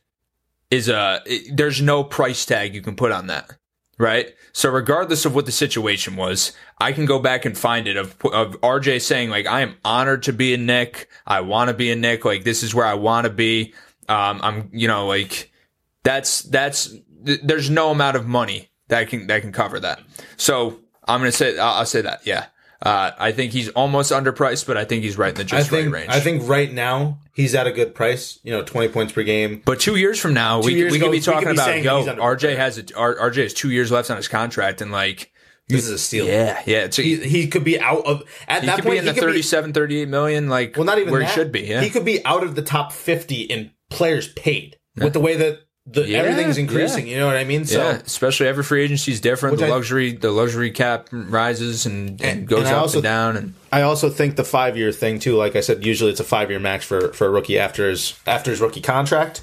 [SPEAKER 3] is a there's no price tag you can put on that. Right? So regardless of what the situation was, I can go back and find it of of RJ saying like I am honored to be a Knick. I want to be a Knick. Like this is where I want to be. Um I'm you know like that's that's th- there's no amount of money that can that can cover that. So I'm gonna say I'll, I'll say that yeah. Uh, I think he's almost underpriced, but I think he's right in the
[SPEAKER 4] I
[SPEAKER 3] just
[SPEAKER 4] think
[SPEAKER 3] right range.
[SPEAKER 4] I think right now he's at a good price. You know, twenty points per game.
[SPEAKER 3] But two years from now, we,
[SPEAKER 4] years
[SPEAKER 3] we could be
[SPEAKER 4] we could
[SPEAKER 3] talking
[SPEAKER 4] be
[SPEAKER 3] about yo, RJ has a, RJ has two years left on his contract, and like
[SPEAKER 4] This is a steal.
[SPEAKER 3] yeah, yeah, a,
[SPEAKER 4] He,
[SPEAKER 3] he,
[SPEAKER 4] could be out of at that
[SPEAKER 3] could
[SPEAKER 4] point.
[SPEAKER 3] be in the
[SPEAKER 4] he could be-
[SPEAKER 3] 37, 38 million, like
[SPEAKER 4] well, not even
[SPEAKER 3] where
[SPEAKER 4] that.
[SPEAKER 3] he should be. Yeah,
[SPEAKER 4] he could be out of the top fifty in players paid with the way that the
[SPEAKER 3] Yeah,
[SPEAKER 4] everything's increasing.
[SPEAKER 3] yeah.
[SPEAKER 4] You know what I mean? So
[SPEAKER 3] yeah, especially every free agency is different. The
[SPEAKER 4] I-
[SPEAKER 3] luxury, the luxury cap rises and, and,
[SPEAKER 4] And-
[SPEAKER 3] goes
[SPEAKER 4] and
[SPEAKER 3] up
[SPEAKER 4] also-
[SPEAKER 3] and down, and
[SPEAKER 4] I also think the five year thing too. Like I said, usually it's a five year max for for a rookie after his after his rookie contract.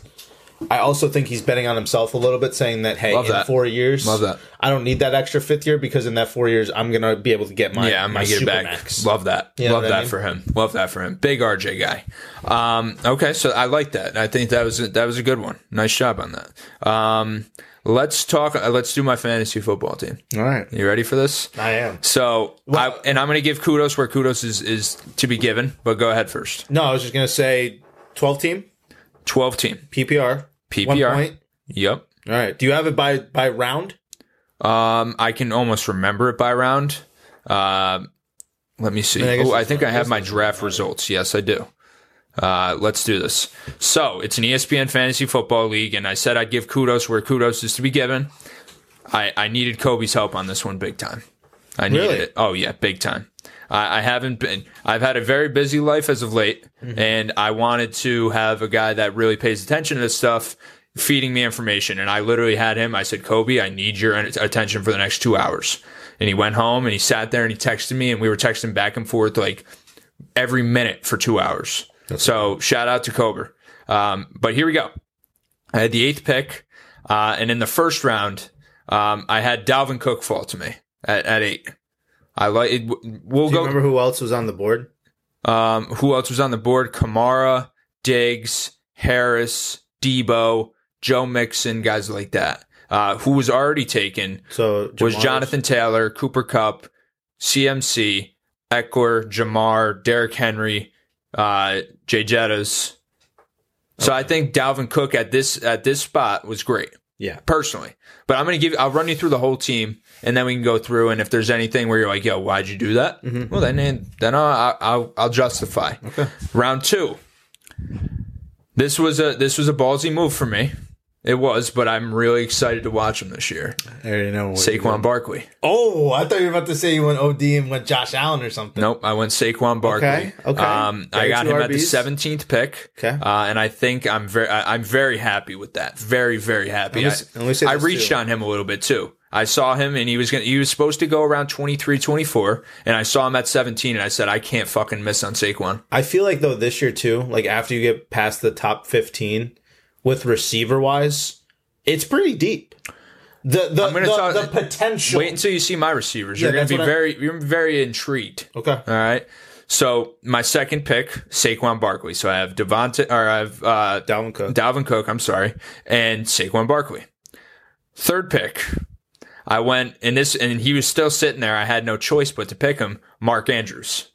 [SPEAKER 4] I also think he's betting on himself a little bit, saying that hey,
[SPEAKER 3] Love
[SPEAKER 4] in
[SPEAKER 3] that.
[SPEAKER 4] four years,
[SPEAKER 3] Love that.
[SPEAKER 4] I don't need that extra fifth year because in that four years, I'm gonna be able to get my
[SPEAKER 3] yeah, I'm
[SPEAKER 4] my
[SPEAKER 3] gonna get it back.
[SPEAKER 4] Supermax.
[SPEAKER 3] Love that.
[SPEAKER 4] You know
[SPEAKER 3] Love
[SPEAKER 4] what I
[SPEAKER 3] that
[SPEAKER 4] mean?
[SPEAKER 3] for him. Love that for him. Big RJ guy. Um, okay, so I like that. I think that was a, that was a good one. Nice job on that. Um, let's talk. Uh, let's do my fantasy football team.
[SPEAKER 4] All right,
[SPEAKER 3] You ready for this?
[SPEAKER 4] I am.
[SPEAKER 3] So,
[SPEAKER 4] Well-
[SPEAKER 3] I, and I'm going to give kudos where kudos is, is to be given, but go ahead first.
[SPEAKER 4] No, I was just gonna say twelve team
[SPEAKER 3] 12 team.
[SPEAKER 4] PPR. One
[SPEAKER 3] PPR.
[SPEAKER 4] point.
[SPEAKER 3] Yep.
[SPEAKER 4] All right. Do you have it by by round?
[SPEAKER 3] Um, I can almost remember it by round. Um, let me see.
[SPEAKER 4] I guess
[SPEAKER 3] Oh, I think. I have my draft results. Yes, I do. Uh, let's do this. So it's an ESPN Fantasy Football League, and I said I'd give kudos where kudos is to be given. I, I needed Kobe's help on this one big time. I needed
[SPEAKER 4] Really?
[SPEAKER 3] it. Oh yeah, big time. I, I haven't been. I've had a very busy life as of late,
[SPEAKER 4] Mm-hmm.
[SPEAKER 3] and I wanted to have a guy that really pays attention to this stuff, feeding me information. And I literally had him. I said, Kobe, I need your attention for the next two hours. And he went home and he sat there and he texted me, and we were texting back and forth like every minute for two hours. so shout out to Kobe. Um, but here we go. I had the eighth pick, uh, and in the first round, um, I had Dalvin Cook fall to me at, at eight. I like it. We'll
[SPEAKER 4] Do you
[SPEAKER 3] go.
[SPEAKER 4] remember who else was on the board?
[SPEAKER 3] Um, who else was on the board? Kamara, Diggs, Harris, Deebo, Joe Mixon, guys like that. Uh, who was already taken
[SPEAKER 4] So
[SPEAKER 3] was Jonathan Taylor, Cooper Kupp, CMC, Ekeler, Ja'Marr, Derrick Henry, uh, Jay Jettas. So I think Dalvin Cook at this at this spot was great
[SPEAKER 4] Yeah.
[SPEAKER 3] personally. But I'm going to give I'll run you through the whole team and then we can go through and if there's anything where you're like, "Yo, why'd you do that?" Mm-hmm. Well, then then I'll I'll, I'll justify. Okay. Round 2. This was a this was a ballsy move for me. It was, but I'm really excited to watch him this year.
[SPEAKER 4] I already know. what you're
[SPEAKER 3] Saquon. Barkley.
[SPEAKER 4] Oh, I thought you were about to say you went OD and went Josh Allen or something.
[SPEAKER 3] Nope, I went Saquon Barkley.
[SPEAKER 4] Okay, okay.
[SPEAKER 3] Um, I got
[SPEAKER 4] two
[SPEAKER 3] him at the
[SPEAKER 4] RBs.
[SPEAKER 3] 17th pick.
[SPEAKER 4] Okay.
[SPEAKER 3] Uh, and I think I'm very, I- I'm very happy with that. Very, very happy.
[SPEAKER 4] Let me s-
[SPEAKER 3] I,
[SPEAKER 4] let me say
[SPEAKER 3] I
[SPEAKER 4] this
[SPEAKER 3] reached
[SPEAKER 4] too.
[SPEAKER 3] on him a little bit too. I saw him and he was going to, he was supposed to go around 23, 24. And I saw him at 17 and I said, I can't fucking miss on Saquon.
[SPEAKER 4] I feel like though this year too, like after you get past the top fifteen, with receiver wise, it's pretty deep. The the the,
[SPEAKER 3] talk-
[SPEAKER 4] the potential.
[SPEAKER 3] Wait until you see my receivers.
[SPEAKER 4] Yeah,
[SPEAKER 3] you're gonna be
[SPEAKER 4] what I-
[SPEAKER 3] very, you're very intrigued.
[SPEAKER 4] okay.
[SPEAKER 3] All right. So my second pick, Saquon Barkley. So I have Devonta, or I have, uh,
[SPEAKER 4] Dalvin Cook.
[SPEAKER 3] Dalvin Cook, I'm sorry, and Saquon Barkley. Third pick, I went and this, and he was still sitting there. I had no choice but to pick him. Mark Andrews.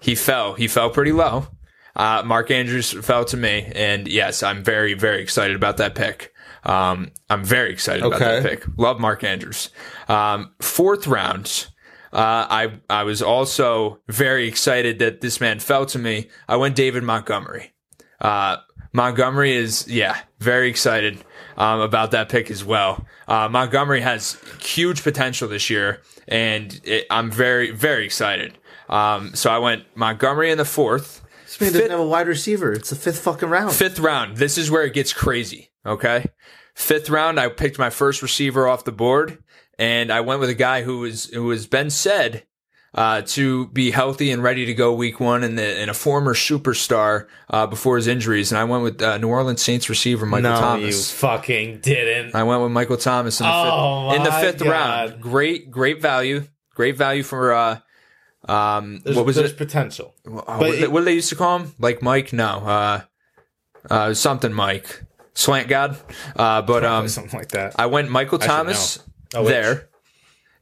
[SPEAKER 3] He fell. He fell pretty low. Uh, Mark Andrews fell to me, and yes, I'm very, very excited about that pick. Um, I'm very excited about that pick. Love Mark Andrews. Um, fourth round, uh, I I was also very excited that this man fell to me. I went David Montgomery. Uh, Montgomery is, yeah, very excited um, about that pick as well. Uh, Montgomery has huge potential this year, and it, I'm very, very excited. Um, so I went Montgomery in the fourth.
[SPEAKER 4] This man doesn't have a wide receiver. It's the fifth fucking round.
[SPEAKER 3] Fifth round, this is where it gets crazy. Okay. Fifth round, I picked my first receiver off the board, and I went with a guy who was who has been said uh, to be healthy and ready to go week one, and, the, and a former superstar uh, before his injuries. And I went with uh, New Orleans Saints receiver Michael
[SPEAKER 4] no,
[SPEAKER 3] Thomas.
[SPEAKER 4] you fucking didn't.
[SPEAKER 3] I went with Michael Thomas in the
[SPEAKER 4] Oh,
[SPEAKER 3] fifth, in the fifth
[SPEAKER 4] God.
[SPEAKER 3] round. Great, great value. Great value for uh, um,
[SPEAKER 4] There's,
[SPEAKER 3] what was
[SPEAKER 4] there's
[SPEAKER 3] it?
[SPEAKER 4] potential.
[SPEAKER 3] Oh,
[SPEAKER 4] but
[SPEAKER 3] what,
[SPEAKER 4] it-
[SPEAKER 3] they, what they used to call him? Like Mike? No, uh, uh, something Mike, slant god. Uh, but um,
[SPEAKER 4] something like that.
[SPEAKER 3] I went Michael Thomas.
[SPEAKER 4] Oh,
[SPEAKER 3] there,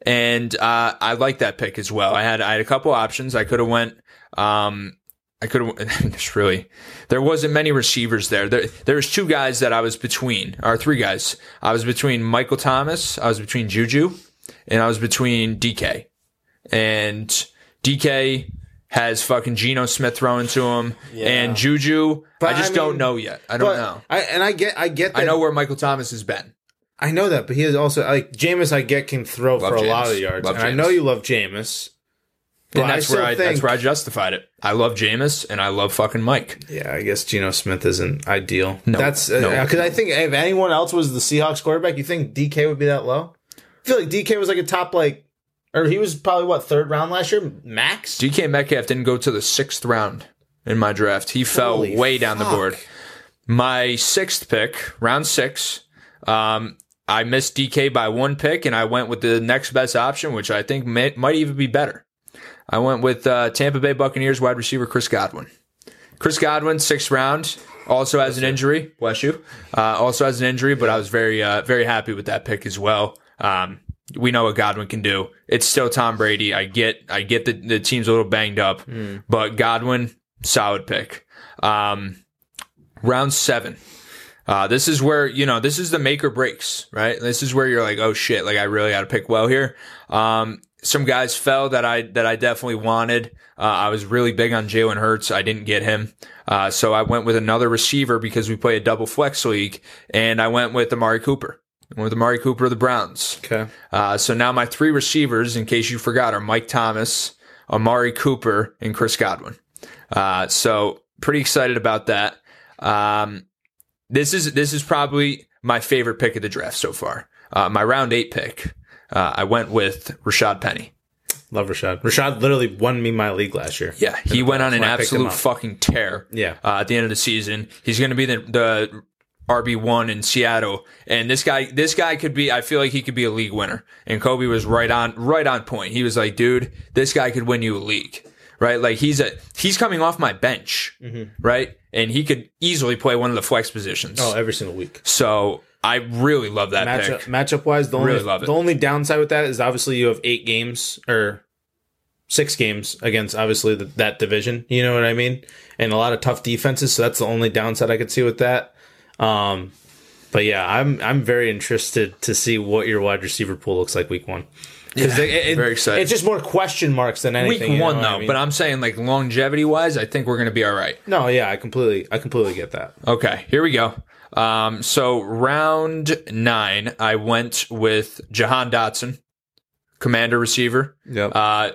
[SPEAKER 3] and uh, I like that pick as well. I had I had a couple options. I could have went. Um, I could have. There's really there wasn't many receivers there. There there was two guys that I was between, or three guys. I was between Michael Thomas. I was between Juju, and I was between DK. And DK has fucking Geno Smith throwing to him, and Juju.
[SPEAKER 4] But
[SPEAKER 3] I just
[SPEAKER 4] I
[SPEAKER 3] don't know yet. I don't know.
[SPEAKER 4] I and I get I get that.
[SPEAKER 3] I know where Michael Thomas has been.
[SPEAKER 4] I know that, but he is also like Jameis. I get can throw
[SPEAKER 3] Love
[SPEAKER 4] for a lot of yards,
[SPEAKER 3] Love
[SPEAKER 4] and I know you love Jameis.
[SPEAKER 3] And that's
[SPEAKER 4] I
[SPEAKER 3] where I
[SPEAKER 4] think,
[SPEAKER 3] that's where I justified it. I love Jameis and I love fucking Mike.
[SPEAKER 4] Yeah, I guess Geno Smith isn't ideal.
[SPEAKER 3] No,
[SPEAKER 4] that's uh,
[SPEAKER 3] no.
[SPEAKER 4] because I think if anyone else was the Seahawks quarterback, you think DK would be that low? I feel like DK was like a top like, or he was probably what third round last year, max.
[SPEAKER 3] DK Metcalf didn't go to the sixth round in my draft. He fell
[SPEAKER 4] Holy
[SPEAKER 3] way down the board. My sixth pick, round six, um, I missed DK by one pick, and I went with the next best option, which I think may, might even be better. I went with uh, Tampa Bay Buccaneers wide receiver Chris Godwin. Chris Godwin, sixth round, also has an injury. Bless you. Uh, also has an injury, but I was very, uh, very happy with that pick as well. Um, we know what Godwin can do. It's still Tom Brady. I get, I get the the team's a little banged up, but Godwin, solid pick. Um, round seven. Uh, this is where, you know, this is the make or breaks, right? This is where you're like, oh shit, like I really got to pick well here. Um, some guys fell that I, that I definitely wanted. Uh, I was really big on Jalen Hurts. I didn't get him. Uh, so I went with another receiver because we play a double flex league and I went with Amari Cooper. With Amari Cooper of the Browns.
[SPEAKER 4] Okay,
[SPEAKER 3] Uh, so now my three receivers, in case you forgot, are Mike Thomas, Amari Cooper, and Chris Godwin. Uh, so pretty excited about that. Um, this is this is probably my favorite pick of the draft so far. Uh, my round eight pick, uh, I went with Rashad Penny.
[SPEAKER 4] love Rashad. Rashad literally won me my league last year.
[SPEAKER 3] Yeah, he went on an
[SPEAKER 4] when I picked him
[SPEAKER 3] absolute fucking tear.
[SPEAKER 4] Yeah.
[SPEAKER 3] uh, at the end of the season, he's going to be the the RB one in Seattle, and this guy this guy could be. I feel like he could be a league winner. And Kobe was right on right on point. He was like, dude, this guy could win you a league. Right, like he's a he's coming off my bench, right, and he could easily play one of the flex positions.
[SPEAKER 4] Mm-hmm. Oh, every single week.
[SPEAKER 3] So I really love that
[SPEAKER 4] Matchup
[SPEAKER 3] pick.
[SPEAKER 4] matchup wise, the only
[SPEAKER 3] Really
[SPEAKER 4] the only downside with that is obviously you have eight games or six games against obviously the, that division. You know what I mean? And a lot of tough defenses. So that's the only downside I could see with that. Um, but yeah, I'm I'm very interested to see what your wide receiver pool looks like week one. Because
[SPEAKER 3] very excited.
[SPEAKER 4] It's just more question marks than
[SPEAKER 3] Week
[SPEAKER 4] anything. you know
[SPEAKER 3] one though,
[SPEAKER 4] I mean?
[SPEAKER 3] but I'm saying like longevity wise, I think we're going to be all right.
[SPEAKER 4] no, yeah, I completely I completely get that.
[SPEAKER 3] Okay, here we go. Um, so round nine, I went with Jahan Dotson, commander receiver.
[SPEAKER 4] Yep.
[SPEAKER 3] Uh,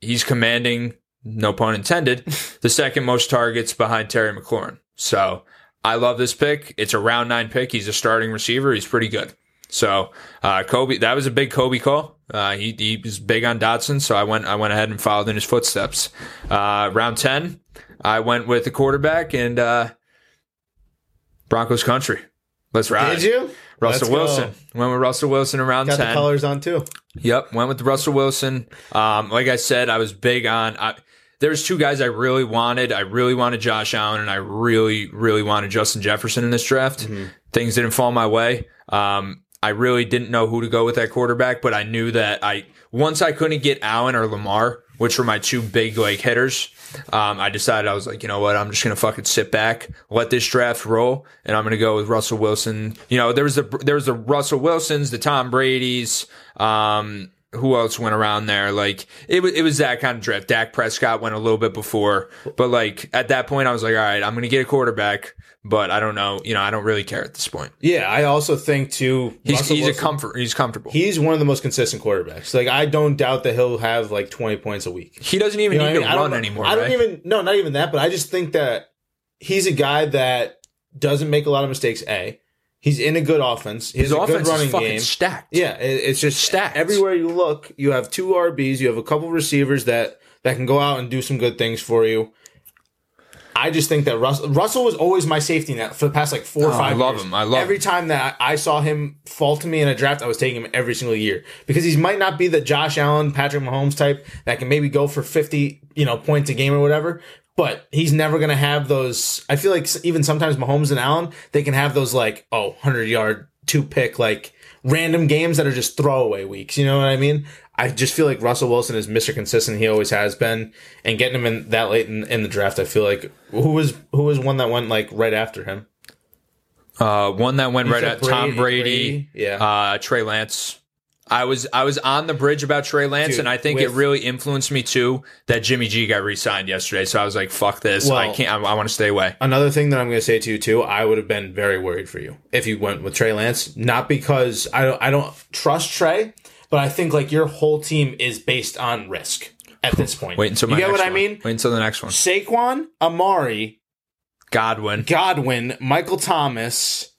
[SPEAKER 3] he's commanding, no pun intended, the second most targets behind Terry McLaurin. So I love this pick. It's a round nine pick. He's a starting receiver. He's pretty good. So uh, Kobe, that was a big Kobe call. Uh, he, he was big on Dotson, so I went I went ahead and followed in his footsteps. Uh, round ten, I went with the quarterback and uh, Broncos country. Let's ride.
[SPEAKER 4] Did you?
[SPEAKER 3] Russell
[SPEAKER 4] Let's go.
[SPEAKER 3] Wilson. Went with Russell Wilson around
[SPEAKER 4] Got the
[SPEAKER 3] ten.
[SPEAKER 4] colors on too.
[SPEAKER 3] Yep, went with Russell Wilson. Um, like I said, I was big on. I, there's two guys I really wanted. I really wanted Josh Allen, and I really, really wanted Justin Jefferson in this draft.
[SPEAKER 4] Mm-hmm.
[SPEAKER 3] Things didn't fall my way. Um, I really didn't know who to go with that quarterback, but I knew that I once I couldn't get Allen or Lamar, which were my two big like hitters. Um, I decided I was like, you know what, I'm just gonna fucking sit back, let this draft roll, and I'm gonna go with Russell Wilson. You know, there was the there was the Russell Wilsons, the Tom Brady's. Um, who else went around there? Like it was, it was that kind of draft. Dak Prescott went a little bit before, but like at that point, I was like, all right, I'm gonna get a quarterback, but I don't know. You know, I don't really care at this point.
[SPEAKER 4] Yeah, I also think too.
[SPEAKER 3] He's he's a comfort. He's comfortable.
[SPEAKER 4] He's one of the most consistent quarterbacks. Like I don't doubt that he'll have like twenty points a week.
[SPEAKER 3] He doesn't even
[SPEAKER 4] You know
[SPEAKER 3] need
[SPEAKER 4] I mean?
[SPEAKER 3] to
[SPEAKER 4] I
[SPEAKER 3] run
[SPEAKER 4] don't,
[SPEAKER 3] anymore.
[SPEAKER 4] I don't
[SPEAKER 3] right?
[SPEAKER 4] even no, not even that. But I just think that he's a guy that doesn't make a lot of mistakes. A, he's in a good offense. He
[SPEAKER 3] His
[SPEAKER 4] a good
[SPEAKER 3] offense
[SPEAKER 4] running
[SPEAKER 3] is fucking
[SPEAKER 4] game.
[SPEAKER 3] stacked.
[SPEAKER 4] Yeah, it, it's just
[SPEAKER 3] Stacked.
[SPEAKER 4] Everywhere you look, you have two RBs. You have a couple receivers that that can go out and do some good things for you. I just think that Russell, Russell was always my safety net for the past like four or
[SPEAKER 3] Oh, I
[SPEAKER 4] five.
[SPEAKER 3] love
[SPEAKER 4] years.
[SPEAKER 3] him. I love
[SPEAKER 4] every
[SPEAKER 3] him.
[SPEAKER 4] time that I I saw him fall to me in a draft. I was taking him every single year because he might not be the Josh Allen, Patrick Mahomes type that can maybe go for fifty, you know, points a game or whatever. But he's never going to have those. I feel like even sometimes Mahomes and Allen, they can have those like, oh, 100 yard, two pick, like random games that are just throwaway weeks. You know what I mean? I just feel like Russell Wilson is Mr. Consistent. He always has been. And getting him in that late in, in the draft, I feel like who was who was one that went like right after him?
[SPEAKER 3] Uh, one that went right at Tom
[SPEAKER 4] Brady-
[SPEAKER 3] Brady.
[SPEAKER 4] Brady, yeah.
[SPEAKER 3] Uh, Trey Lance. I was I was on the bridge about Trey Lance,
[SPEAKER 4] Dude,
[SPEAKER 3] and I think it really influenced me too that Jimmy G got re-signed yesterday. So I was like, "Fuck this! I can't. I, I want to stay away."
[SPEAKER 4] Another thing that I'm going to say to you too, I would have been very worried for you if you went with Trey Lance. Not because I don't, I don't trust Trey, but I think like your whole team is based on risk at this point.
[SPEAKER 3] Wait until
[SPEAKER 4] you get
[SPEAKER 3] next
[SPEAKER 4] what I
[SPEAKER 3] one.
[SPEAKER 4] mean.
[SPEAKER 3] Wait until the next one.
[SPEAKER 4] Saquon, Amari,
[SPEAKER 3] Godwin,
[SPEAKER 4] Godwin, Michael Thomas,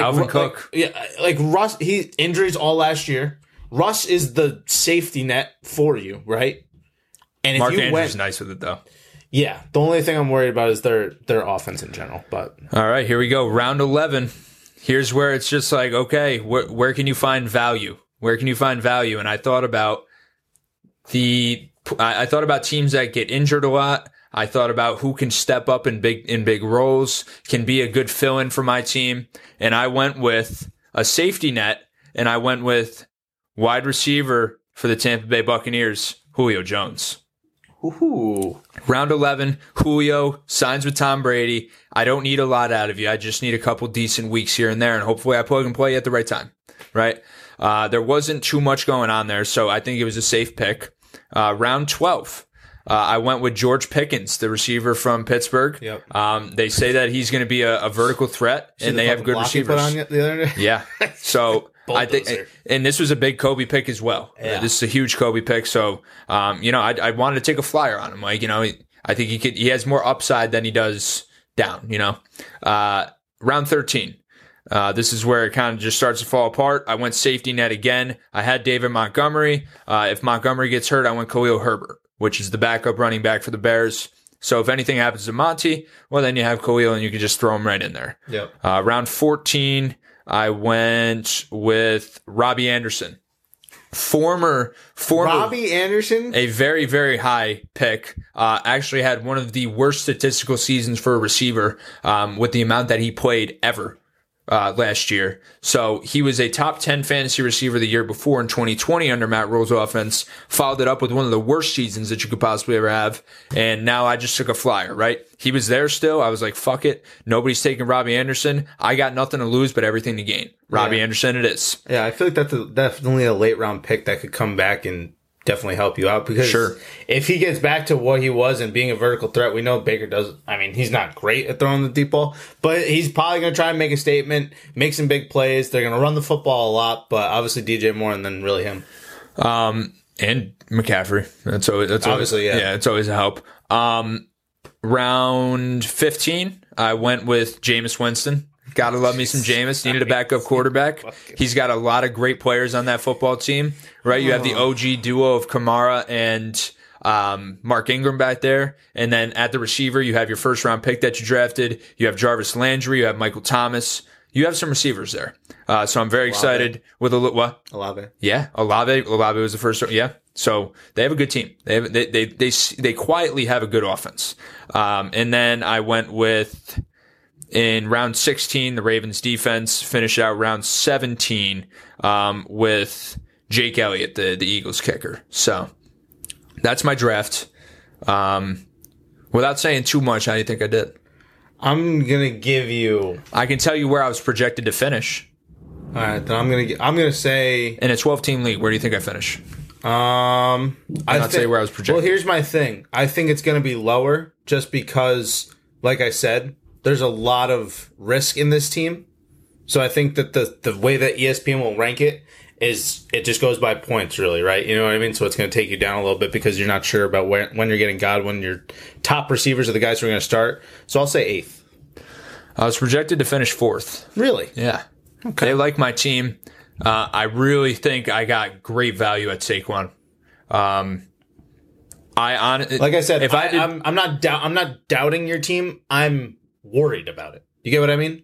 [SPEAKER 3] Dalvin
[SPEAKER 4] Ru-
[SPEAKER 3] Cook.
[SPEAKER 4] like, yeah, like Russ. He injuries all last year. Russ is the safety net for you, right? And if
[SPEAKER 3] Mark
[SPEAKER 4] you
[SPEAKER 3] Andrews
[SPEAKER 4] went,
[SPEAKER 3] is nice with it though.
[SPEAKER 4] yeah, the only thing I'm worried about is their their offense in general. But
[SPEAKER 3] All right, here we go. Round 11. Here's where it's just like, okay, where, where can you find value? Where can you find value? And I thought about the, I, I thought about teams that get injured a lot. I thought about who can step up in big, in big roles, can be a good fill in for my team. And I went with a safety net and I went with wide receiver for the Tampa Bay Buccaneers, Julio Jones.
[SPEAKER 4] ooh,
[SPEAKER 3] Round 11, Julio signs with Tom Brady. I don't need a lot out of you. I just need a couple decent weeks here and there, and hopefully I plug and play at the right time, right? Uh, there wasn't too much going on there, so I think it was a safe pick. Uh, round 12, uh, I went with George Pickens, the receiver from Pittsburgh.
[SPEAKER 4] Yep.
[SPEAKER 3] Um, they say that he's going to be a, a vertical threat, and they have good
[SPEAKER 4] block he put
[SPEAKER 3] receivers.
[SPEAKER 4] on the other day.
[SPEAKER 3] Yeah. So I think, and this was a big Kobe pick as well.
[SPEAKER 4] Yeah.
[SPEAKER 3] This is a huge Kobe pick. So, um, you know, I, I wanted to take a flyer on him. Like, you know, I think he could, he has more upside than he does down, you know, uh, round 13. Uh, this is where it kind of just starts to fall apart. I went safety net again. I had David Montgomery. Uh, if Montgomery gets hurt, I went Khalil Herbert, which is the backup running back for the Bears. So if anything happens to Monty, well, then you have Khalil and you can just throw him right in there.
[SPEAKER 4] Yep.
[SPEAKER 3] Uh, round 14, I went with Robbie Anderson. Former, former,
[SPEAKER 4] Robbie Anderson.
[SPEAKER 3] a very, very high pick. Uh, actually had one of the worst statistical seasons for a receiver, um, with the amount that he played ever. Uh, last year. So he was a top 10 fantasy receiver the year before in 2020 under Matt Rhule's offense, followed it up with one of the worst seasons that you could possibly ever have. And now I just took a flyer, right? He was there still. I was like, fuck it. Nobody's taking Robbie Anderson. I got nothing to lose, but everything to gain. Robbie
[SPEAKER 4] Yeah.
[SPEAKER 3] Anderson it is.
[SPEAKER 4] Yeah, I feel like that's a, definitely a late round pick that could come back and definitely help you out because
[SPEAKER 3] Sure.
[SPEAKER 4] if he gets back to what he was and being a vertical threat, we know Baker does. I mean, he's not great at throwing the deep ball, but he's probably going to try and make a statement, make some big plays. They're going to run the football a lot, but obviously DJ Moore and then really him.
[SPEAKER 3] Um, and McCaffrey. That's always that's
[SPEAKER 4] Obviously,
[SPEAKER 3] always,
[SPEAKER 4] yeah.
[SPEAKER 3] yeah, it's always a help. Um, round fifteen, I went with Jameis Winston. Gotta love me some Jameis. Needed a backup quarterback. He's got a lot of great players on that football team, right? You have the OG duo of Kamara and um, Mark Ingram back there, and then at the receiver, you have your first round pick that you drafted. You have Jarvis Landry. You have Michael Thomas. You have some receivers there. Uh, so I'm very excited with a little what.
[SPEAKER 4] Olave.
[SPEAKER 3] Yeah, Olave. Olave was the first. Yeah, so they have a good team. They have, they, they they they quietly have a good offense. Um, and then I went with in round 16 the Ravens defense finished out round 17 um, with Jake Elliott, the the Eagles kicker. So that's my draft. Um, without saying too much, how do you think I did?
[SPEAKER 4] I'm gonna give you.
[SPEAKER 3] I can tell you where I was projected to finish
[SPEAKER 4] All right, then I'm gonna. I'm gonna say.
[SPEAKER 3] in a 12 team league. Where do you think I finish?
[SPEAKER 4] Um, I
[SPEAKER 3] not say where I was projecting.
[SPEAKER 4] Well, here's my thing. I think it's going to be lower just because, like I said, there's a lot of risk in this team. So I think that the the way that ESPN will rank it is it just goes by points, really, right? You know what I mean? So it's going to take you down a little bit because you're not sure about when when you're getting Godwin. Your top receivers are the guys who are going to start. So I'll say eighth.
[SPEAKER 3] I was projected to finish fourth.
[SPEAKER 4] Really?
[SPEAKER 3] Yeah. Okay. They like my team. Uh, I really think I got great value at Saquon. Um, I on
[SPEAKER 4] Like I said,
[SPEAKER 3] if I,
[SPEAKER 4] I,
[SPEAKER 3] did,
[SPEAKER 4] I'm I'm not doubt I'm not doubting your team. I'm worried about it. You get what I mean?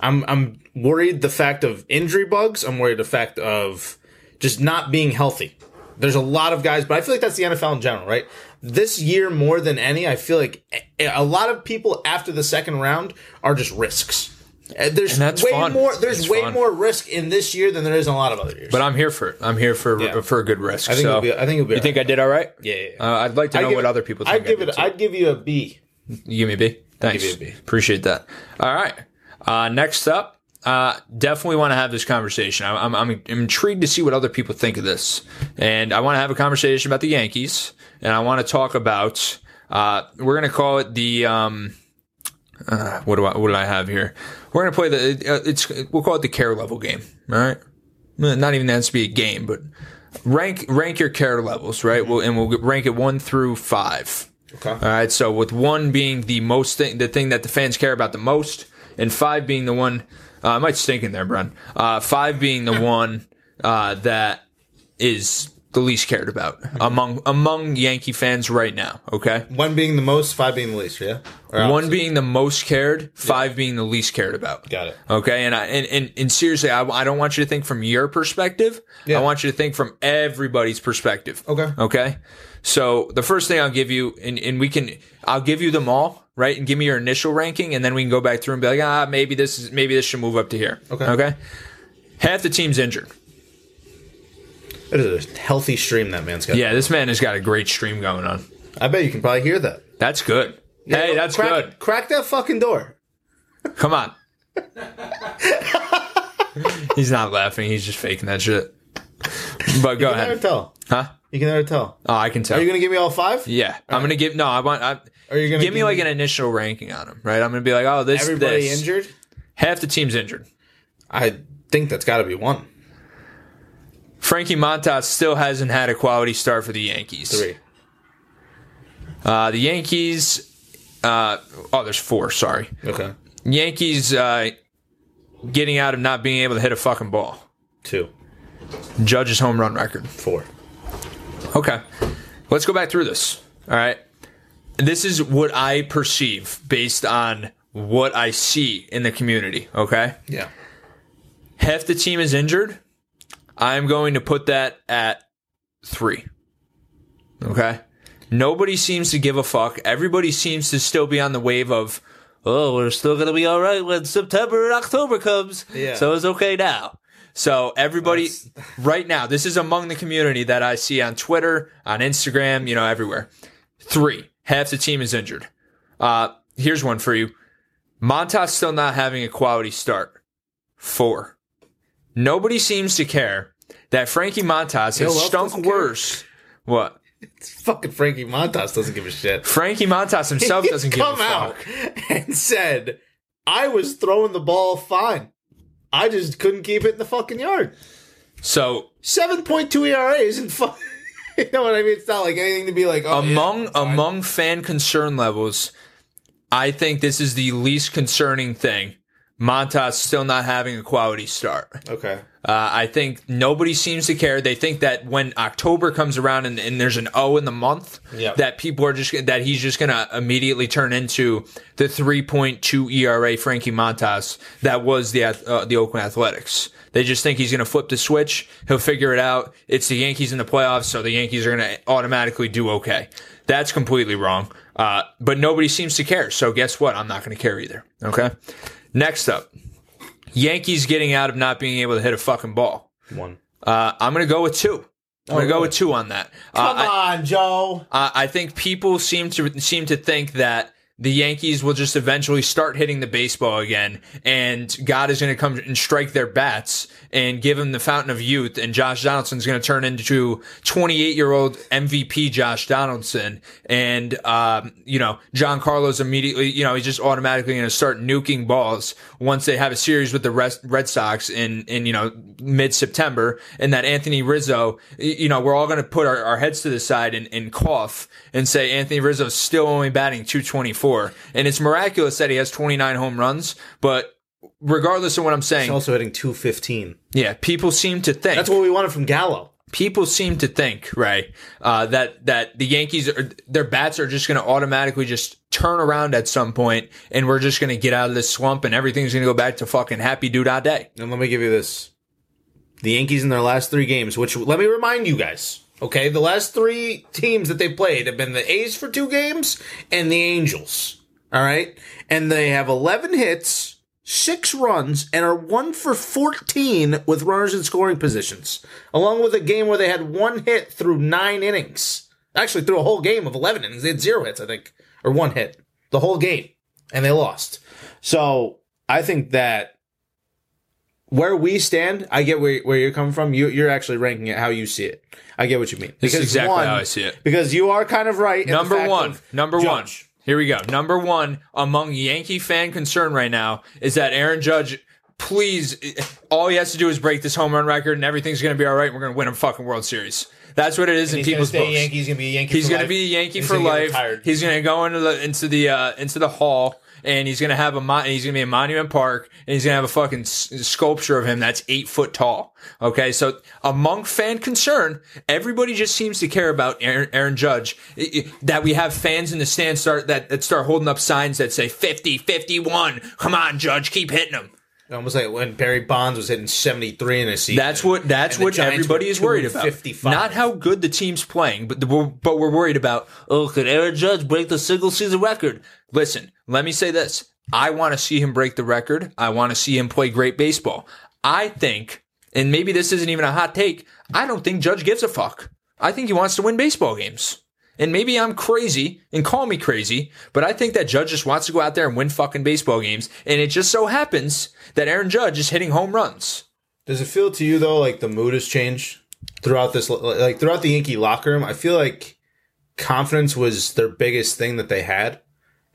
[SPEAKER 4] I'm I'm worried the fact of injury bugs. I'm worried the fact of just not being healthy. There's a lot of guys, but I feel like that's the NFL in general, right? This year more than any, I feel like a- lot of people after the second round are just risks. Uh, There's way
[SPEAKER 3] fun.
[SPEAKER 4] more. There's
[SPEAKER 3] It's
[SPEAKER 4] way
[SPEAKER 3] fun.
[SPEAKER 4] more risk in this year than there is in a lot of other years.
[SPEAKER 3] but I'm here for it. I'm here for
[SPEAKER 4] Yeah.
[SPEAKER 3] for a good risk.
[SPEAKER 4] I think
[SPEAKER 3] so
[SPEAKER 4] it'll be. I think it'll be.
[SPEAKER 3] you think I did all right?
[SPEAKER 4] Yeah. yeah, yeah.
[SPEAKER 3] Uh, I'd like to know what
[SPEAKER 4] it-
[SPEAKER 3] other people think.
[SPEAKER 4] I'd give it. I'd give you a B.
[SPEAKER 3] You give me a B. Thanks.
[SPEAKER 4] give you a B.
[SPEAKER 3] Appreciate that. All right. Uh, next up, uh, definitely want to have this conversation. I'm, I'm, I'm intrigued to see what other people think of this, and I want to have a conversation about the Yankees, and I want to talk about. Uh, we're gonna call it the. Um, uh, what do I what do I have here? We're gonna play the. Uh, it's we'll call it the care level game. All right, not even that has to be a game, but rank rank your care levels, right? We'll, and we'll rank it one through five.
[SPEAKER 4] Okay.
[SPEAKER 3] All right. So with one being the most thing, the thing that the fans care about the most, and five being the one, uh, I might stink in there, Brun. Uh, five being the one uh, that is the least cared about among among Yankee fans right now. Okay.
[SPEAKER 4] One being the most, five being the least. Yeah.
[SPEAKER 3] One being the most cared, five being the least cared about.
[SPEAKER 4] Got it.
[SPEAKER 3] Okay, and I and and, and seriously, I, I don't want you to think from your perspective.
[SPEAKER 4] Yeah.
[SPEAKER 3] I want you to think from everybody's perspective.
[SPEAKER 4] Okay.
[SPEAKER 3] Okay. So the first thing I'll give you, and, and we can, I'll give you them all, right? And give me your initial ranking, and then we can go back through and be like, ah, maybe this is, maybe this should move up to here.
[SPEAKER 4] Okay.
[SPEAKER 3] Okay. Half the team's injured.
[SPEAKER 4] It is a healthy stream that man's got.
[SPEAKER 3] Yeah, this man has got a great stream going on.
[SPEAKER 4] I bet you can probably hear that.
[SPEAKER 3] That's good. hey, that's
[SPEAKER 4] crack,
[SPEAKER 3] good.
[SPEAKER 4] Crack that fucking door.
[SPEAKER 3] Come on. he's not laughing. He's just faking that shit. But go
[SPEAKER 4] You can never
[SPEAKER 3] ahead.
[SPEAKER 4] tell.
[SPEAKER 3] Huh?
[SPEAKER 4] You can never tell.
[SPEAKER 3] Oh, I can tell.
[SPEAKER 4] Are you gonna give me all five?
[SPEAKER 3] Yeah, I'm gonna give. No, I want. I,
[SPEAKER 4] Are you gonna
[SPEAKER 3] give me like an initial ranking on them? right? I'm gonna be like, oh, this,
[SPEAKER 4] everybody
[SPEAKER 3] this.
[SPEAKER 4] injured?
[SPEAKER 3] Half the team's injured.
[SPEAKER 4] I think that's got to be one,
[SPEAKER 3] Frankie Montas still hasn't had a quality start for the Yankees.
[SPEAKER 4] three.
[SPEAKER 3] Uh, the Yankees. Uh, oh, there's four. Sorry,
[SPEAKER 4] Okay,
[SPEAKER 3] Yankees uh, getting out of not being able to hit a fucking ball.
[SPEAKER 4] two,
[SPEAKER 3] Judge's home run record.
[SPEAKER 4] four.
[SPEAKER 3] Okay. Let's go back through this. All right. This is what I perceive based on what I see in the community. Okay.
[SPEAKER 4] Yeah.
[SPEAKER 3] Half the team is injured. I'm going to put that at three. Okay. Nobody seems to give a fuck. Everybody seems to still be on the wave of, oh, we're still going to be all right when September and October comes.
[SPEAKER 4] Yeah.
[SPEAKER 3] So it's okay now. So everybody, right now, this is among the community that I see on Twitter, on Instagram, you know, everywhere. Three. Half the team is injured. Uh, here's one for you. Montas still not having a quality start. Four. Nobody seems to care that Frankie Montas has stunk
[SPEAKER 4] doesn't care?
[SPEAKER 3] worse. What?
[SPEAKER 4] Fucking Frankie Montas doesn't give a shit.
[SPEAKER 3] Frankie Montas himself doesn't give a
[SPEAKER 4] come
[SPEAKER 3] fuck.
[SPEAKER 4] out and said, "I was throwing the ball fine. I just couldn't keep it in the fucking yard."
[SPEAKER 3] So
[SPEAKER 4] Seven point two ERA isn't fun. you know what I mean? It's not like anything to be like oh,
[SPEAKER 3] among
[SPEAKER 4] fine.
[SPEAKER 3] among fan concern levels, I think this is the least concerning thing. Montas still not having a quality start.
[SPEAKER 4] Okay.
[SPEAKER 3] Uh, I think nobody seems to care. They think that when October comes around and, and there's an O in the month,
[SPEAKER 4] Yep.
[SPEAKER 3] that people are just that he's just going to immediately turn into the 3.2 ERA Frankie Montas that was the uh, the Oakland Athletics. They just think he's going to flip the switch. He'll figure it out. It's the Yankees in the playoffs, so the Yankees are going to automatically do okay. That's completely wrong. Uh, but nobody seems to care. So guess what? I'm not going to care either. Okay. Next up, Yankees getting out of not being able to hit a fucking ball.
[SPEAKER 4] One.
[SPEAKER 3] Uh, I'm going to go with two. I'm going to go with two on that. Uh,
[SPEAKER 4] Come
[SPEAKER 3] I,
[SPEAKER 4] on, Joe.
[SPEAKER 3] uh, I think people seem to seem to think that the Yankees will just eventually start hitting the baseball again, and God is going to come and strike their bats and give them the fountain of youth, and Josh Donaldson's going to turn into 28 year old MVP Josh Donaldson, and um, you know Giancarlo immediately, you know, he's just automatically going to start nuking balls once they have a series with the Red Sox in in you know mid September, and that Anthony Rizzo, you know, we're all going to put our, our heads to the side and, and cough and say Anthony Rizzo's still only batting 224, and it's miraculous that he has 29 home runs, but regardless of what I'm saying,
[SPEAKER 4] He's also hitting two fifteen.
[SPEAKER 3] yeah, people seem to think
[SPEAKER 4] That's what we wanted from Gallo.
[SPEAKER 3] people seem to think, right, uh, that that the Yankees are their bats are just going to automatically just turn around at some point, and we're just going to get out of this swamp, and everything's going to go back to fucking happy do da day.
[SPEAKER 4] And let me give you this. The Yankees in their last three games, which let me remind you guys, okay, the last three teams that they played have been the A's for two games and the Angels. All right. And they have 11 hits, six runs, and are one for 14 with runners in scoring positions, along with a game where they had one hit through nine innings. Actually, through a whole game of 11 innings. They had zero hits, I think, or one hit the whole game, and they lost. So I think that where we stand, I get where, where you're coming from. You, you're actually ranking it how you see it. I get what you mean.
[SPEAKER 3] This is exactly how I see it.
[SPEAKER 4] Because you are kind of right. in
[SPEAKER 3] Number one. Number one. Here we go. Number one among Yankee fan concern right now is that Aaron Judge. Please, all he has to do is break this home run record, and everything's going to be all right. And we're going to win a fucking World Series. That's what it is in
[SPEAKER 4] He's going to
[SPEAKER 3] people's books.
[SPEAKER 4] Yankee. He's going to be a Yankee.
[SPEAKER 3] He's
[SPEAKER 4] for
[SPEAKER 3] going to
[SPEAKER 4] life.
[SPEAKER 3] be a Yankee
[SPEAKER 4] He's
[SPEAKER 3] for
[SPEAKER 4] gonna
[SPEAKER 3] life. He's going to go into the into the uh, into the hall, and he's to have a he's to be in Monument Park, and he's to have a fucking s- sculpture of him that's eight foot tall. Okay, so among fan concern, everybody just seems to care about Aaron, Aaron Judge. I- I- that we have fans in the stands start that, that start holding up signs that say 50, 51. Come on, Judge, keep hitting him.
[SPEAKER 4] Almost like when Barry Bonds was hitting 73 in a season.
[SPEAKER 3] That's what that's what
[SPEAKER 4] Giants
[SPEAKER 3] everybody is worried about.
[SPEAKER 4] 255.
[SPEAKER 3] Not how good the team's playing, but the, but we're worried about. Oh, could Aaron Judge break the single season record? Listen, let me say this: I want to see him break the record. I want to see him play great baseball. I think, and maybe this isn't even a hot take. I don't think Judge gives a fuck. I think he wants to win baseball games. And maybe I'm crazy and call me crazy, but I think that Judge just wants to go out there and win fucking baseball games. And it just so happens that Aaron Judge is hitting home runs.
[SPEAKER 4] Does it feel to you though like the mood has changed throughout this like throughout the Yankee locker room? I feel like confidence was their biggest thing that they had.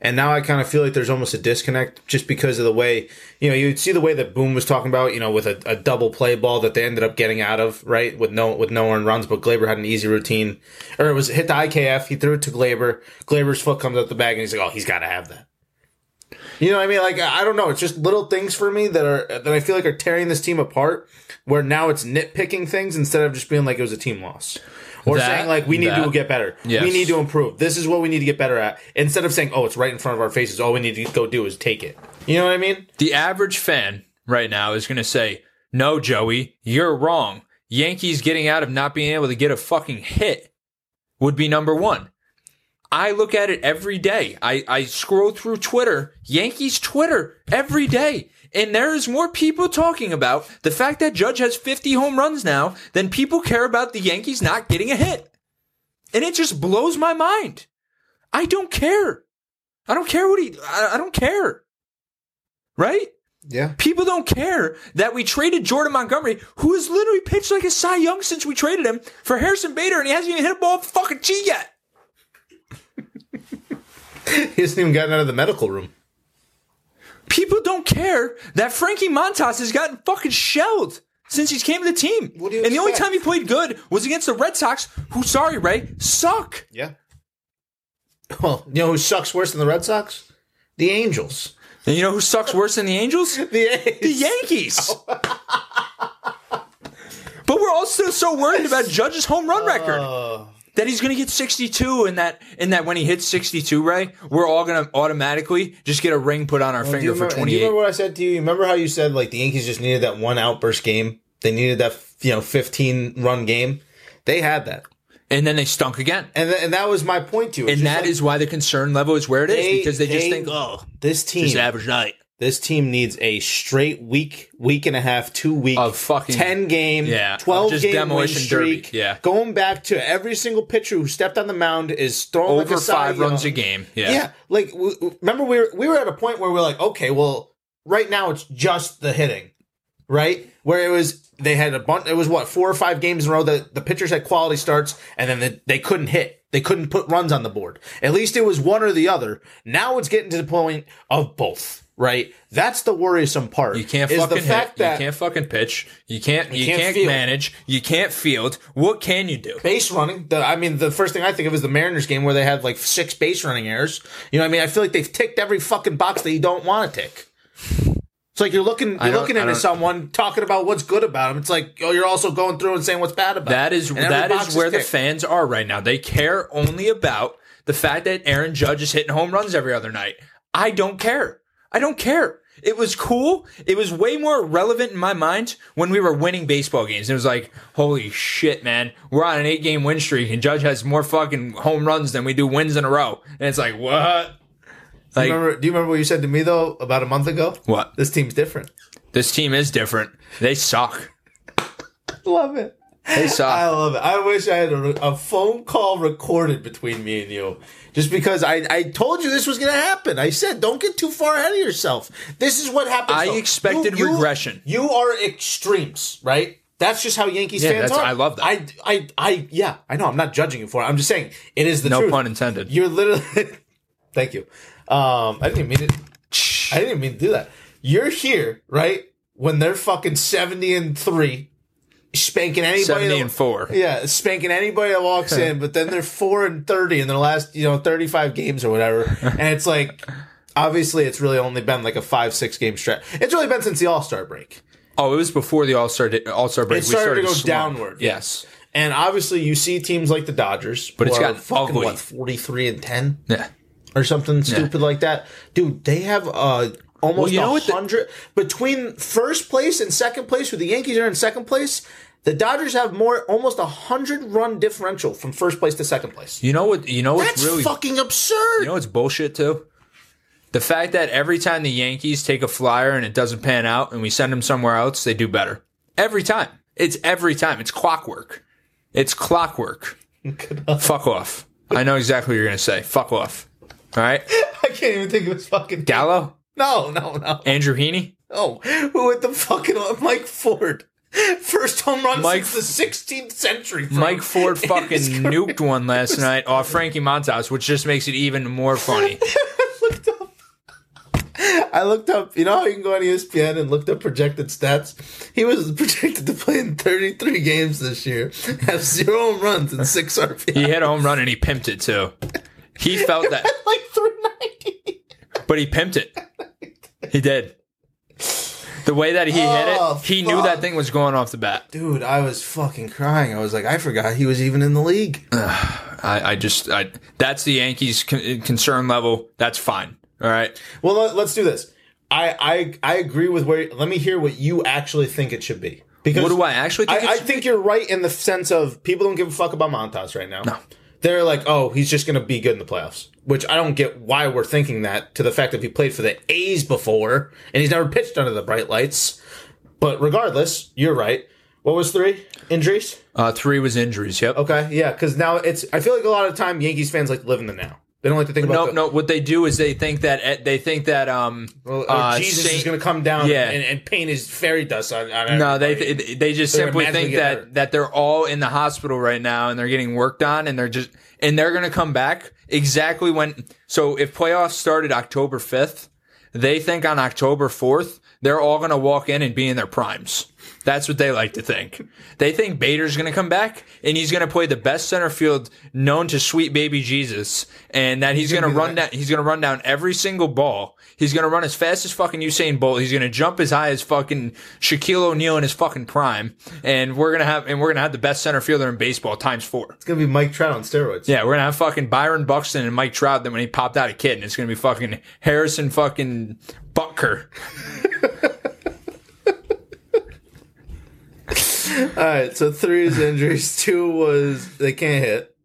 [SPEAKER 4] And now I kind of feel like there's almost a disconnect just because of the way, you know, you'd see the way that Boom was talking about, you know, with a, a double play ball that they ended up getting out of, right? With no with no earned runs, but Gleyber had an easy routine. Or it was hit the IKF, he threw it to Gleyber. Gleyber's foot comes out the bag and he's like, Oh, he's gotta have that. You know what I mean? Like I don't know. It's just little things for me that are that I feel like are tearing this team apart. Where now it's nitpicking things instead of just being like it was a team loss, or
[SPEAKER 3] That-
[SPEAKER 4] saying like we need to get better.
[SPEAKER 3] Yes.
[SPEAKER 4] We need to improve. This is what we need to get better at. Instead of saying oh it's right in front of our faces. All we need to go do is take it. You know what I mean?
[SPEAKER 3] The average fan right now is going to say, No, Joey, you're wrong. Yankees getting out of not being able to get a fucking hit would be number one. I look at it every day. I, I scroll through Twitter, Yankees Twitter, every day. And there is more people talking about the fact that Judge has 50 home runs now than people care about the Yankees not getting a hit. And it just blows my mind. I don't care. I don't care what he, I, I don't care. Right?
[SPEAKER 4] Yeah.
[SPEAKER 3] People don't care that we traded Jordan Montgomery, who has literally pitched like a Cy Young since we traded him, for Harrison Bader, and he hasn't even hit a ball off fucking G yet.
[SPEAKER 4] He hasn't even gotten out of the medical room.
[SPEAKER 3] People don't care that Frankie Montas has gotten fucking shelled since he's came to the team.
[SPEAKER 4] What do you
[SPEAKER 3] and the only time he played good was against the Red Sox, who, sorry, Ray, suck.
[SPEAKER 4] Yeah. Well, you know who sucks worse than the Red Sox? The Angels.
[SPEAKER 3] And you know who sucks worse than the Angels?
[SPEAKER 4] The
[SPEAKER 3] The Yankees. but we're all still so worried about Judge's home run record.
[SPEAKER 4] Uh,
[SPEAKER 3] that he's going to get 62 and that and that when he hits 62 ray we're all going to automatically just get a ring put on our
[SPEAKER 4] you,
[SPEAKER 3] finger
[SPEAKER 4] remember,
[SPEAKER 3] for
[SPEAKER 4] do you
[SPEAKER 3] 28
[SPEAKER 4] remember what I said to you? You Remember how you said like the Yankees just needed that one outburst game? They needed that you know 15 run game. They had that,
[SPEAKER 3] and then they stunk again
[SPEAKER 4] and th- and that was my point to you.
[SPEAKER 3] And that
[SPEAKER 4] like,
[SPEAKER 3] is why the concern level is where it is
[SPEAKER 4] they-
[SPEAKER 3] because they, just think oh
[SPEAKER 4] this team.
[SPEAKER 3] just average night
[SPEAKER 4] This team needs a straight week, week and a half, two week,
[SPEAKER 3] Of fucking-
[SPEAKER 4] ten game,
[SPEAKER 3] yeah,
[SPEAKER 4] twelve
[SPEAKER 3] just
[SPEAKER 4] game
[SPEAKER 3] demolition
[SPEAKER 4] win streak.
[SPEAKER 3] derby, yeah.
[SPEAKER 4] going back to every single pitcher who stepped on the mound is throwing like
[SPEAKER 3] over
[SPEAKER 4] a Cy
[SPEAKER 3] five
[SPEAKER 4] Young.
[SPEAKER 3] runs a game yeah,
[SPEAKER 4] Yeah, like w- w- remember we were we were at a point where we're like, okay, well, right now it's just the hitting, right? Where it was they had a bunch. It was what four or five games in a row that the pitchers had quality starts, and then the, they couldn't hit. They couldn't put runs on the board. At least it was one or the other. Now it's getting to the point of both. Right, that's the worrisome part.
[SPEAKER 3] You can't fucking hit. you can't fucking pitch. You can't. You,
[SPEAKER 4] can't
[SPEAKER 3] can't,
[SPEAKER 4] field.
[SPEAKER 3] manage. You can't field. What can you do?
[SPEAKER 4] base running. The, I mean, the first thing I think of is the Mariners game where they had like six base running errors. You know, what I mean, I feel like they've ticked every fucking box that you don't want to tick. It's like you're looking, you're looking into someone talking about what's good about them. It's like, oh, you're also going through and saying what's bad about.
[SPEAKER 3] That is that is where the fans are right now. They care only about the fact that Aaron Judge is hitting home runs every other night. I don't care. I don't care. It was cool. It was way more relevant in my mind when we were winning baseball games. It was like, holy shit, man. We're on an eight game win streak and Judge has more fucking home runs than we do wins in a row. And it's like, what?
[SPEAKER 4] Do
[SPEAKER 3] Like,
[SPEAKER 4] you remember, do you remember what you said to me though about a month ago?
[SPEAKER 3] what?
[SPEAKER 4] This team's different.
[SPEAKER 3] This team is different. They suck.
[SPEAKER 4] Love it.
[SPEAKER 3] Hey,
[SPEAKER 4] I love it. I wish I had a, a phone call recorded between me and you. Just because I, I told you this was going to happen. I said, don't get too far ahead of yourself. This is what happens.
[SPEAKER 3] I
[SPEAKER 4] though.
[SPEAKER 3] expected regression.
[SPEAKER 4] You are extremes, right? That's just how Yankees
[SPEAKER 3] Yeah,
[SPEAKER 4] fans are.
[SPEAKER 3] I love that.
[SPEAKER 4] I, I, I, yeah, I know. I'm not judging you for it. I'm just saying it is the
[SPEAKER 3] No
[SPEAKER 4] truth.
[SPEAKER 3] pun intended.
[SPEAKER 4] You're literally. Thank you. Um, I didn't even mean it. I didn't even mean to do that. You're here, right? When they're fucking seventy and three, spanking anybody.
[SPEAKER 3] 70 and 4.
[SPEAKER 4] Yeah, spanking anybody that walks in, but then they're four and thirty in their last, you know, thirty-five games or whatever, and it's like. Obviously, it's really only been like a five, six game stretch. It's really been since the All Star break.
[SPEAKER 3] Oh, it was before the All Star All Star break.
[SPEAKER 4] It started to go
[SPEAKER 3] slump.
[SPEAKER 4] downward.
[SPEAKER 3] Yes.
[SPEAKER 4] And obviously, you see teams like the Dodgers,
[SPEAKER 3] But it's gotten
[SPEAKER 4] fucking
[SPEAKER 3] ugly.
[SPEAKER 4] what forty-three and ten
[SPEAKER 3] Yeah.
[SPEAKER 4] or something stupid like that. Dude, they have uh almost
[SPEAKER 3] Well, you know
[SPEAKER 4] a
[SPEAKER 3] what the-
[SPEAKER 4] hundred between first place and second place. Where the Yankees are in second place, the Dodgers have more almost a hundred run differential from first place to second place.
[SPEAKER 3] You know what? You know what's
[SPEAKER 4] That's
[SPEAKER 3] really
[SPEAKER 4] fucking absurd.
[SPEAKER 3] You know what's bullshit too? The fact that every time the Yankees take a flyer and it doesn't pan out and we send them somewhere else, they do better. Every time. It's every time. It's clockwork. It's clockwork. Fuck off. I know exactly what you're going to say. Fuck off. All right?
[SPEAKER 4] I can't even think of his fucking
[SPEAKER 3] Gallo?
[SPEAKER 4] No, no, no,
[SPEAKER 3] Andrew Heaney?
[SPEAKER 4] Oh, Who hit the fucking Mike Ford? First home run
[SPEAKER 3] Mike-
[SPEAKER 4] since the 16th century.
[SPEAKER 3] Mike Ford fucking nuked one last night off Frankie Montas, which just makes it even more funny.
[SPEAKER 4] I looked up, you know how you can go on ESPN and looked up projected stats? He was projected to play in 33 games this year, have zero home runs and six RBI.
[SPEAKER 3] He hit a home run and he pimped it too. He felt that,
[SPEAKER 4] like 390.
[SPEAKER 3] But he pimped it. He did. The way that he
[SPEAKER 4] Oh,
[SPEAKER 3] hit it, oh, he knew
[SPEAKER 4] fuck.
[SPEAKER 3] that thing was going off the bat.
[SPEAKER 4] Dude, I was fucking crying. I was like, I forgot he was even in the league.
[SPEAKER 3] I, I just, I, that's the Yankees' con- concern level. That's fine. All right.
[SPEAKER 4] Well, let, us do this. I, I I agree with where. Let me hear what you actually think it should be. Because
[SPEAKER 3] What do I actually think? it
[SPEAKER 4] I, I
[SPEAKER 3] should
[SPEAKER 4] think you're right in the sense of people don't give a fuck about Montas right now.
[SPEAKER 3] No.
[SPEAKER 4] They're like, oh, he's just going to be good in the playoffs, which I don't get why we're thinking that to the fact that he played for the A's before and he's never pitched under the bright lights. But regardless, you're right. What was three injuries?
[SPEAKER 3] Uh, three was injuries. Yep.
[SPEAKER 4] Okay, yeah, because now it's. I feel like a lot of time Yankees fans like to live in the now. They don't like to think about
[SPEAKER 3] No,
[SPEAKER 4] the,
[SPEAKER 3] no. What they do is they think that they think that um
[SPEAKER 4] Well,
[SPEAKER 3] uh,
[SPEAKER 4] Jesus
[SPEAKER 3] Saint-
[SPEAKER 4] is going to come down
[SPEAKER 3] Yeah.
[SPEAKER 4] and, and paint his fairy dust on. on
[SPEAKER 3] No, they
[SPEAKER 4] everybody.
[SPEAKER 3] they just
[SPEAKER 4] They're
[SPEAKER 3] simply think that
[SPEAKER 4] hurt.
[SPEAKER 3] that they're all in the hospital right now and they're getting worked on and they're just and they're going to come back exactly when. So if playoffs started October fifth, they think on October fourth they're all going to walk in and be in their primes. That's what they like to think. They think Bader's going to come back and he's going to play the best center field known to sweet baby Jesus, and that he's, going to
[SPEAKER 4] gonna
[SPEAKER 3] run
[SPEAKER 4] that-
[SPEAKER 3] down. He's going to run down every single ball. He's going to run as fast as fucking Usain Bolt. He's going to jump as high as fucking Shaquille O'Neal in his fucking prime, and we're gonna have and we're gonna have the best center fielder in baseball times four.
[SPEAKER 4] it's going to be Mike Trout on steroids.
[SPEAKER 3] Yeah, we're gonna have fucking Byron Buxton and Mike Trout. Then when he popped out a kid, and it's gonna be fucking Harrison fucking Butker.
[SPEAKER 4] All right, so three is injuries, two was they can't hit,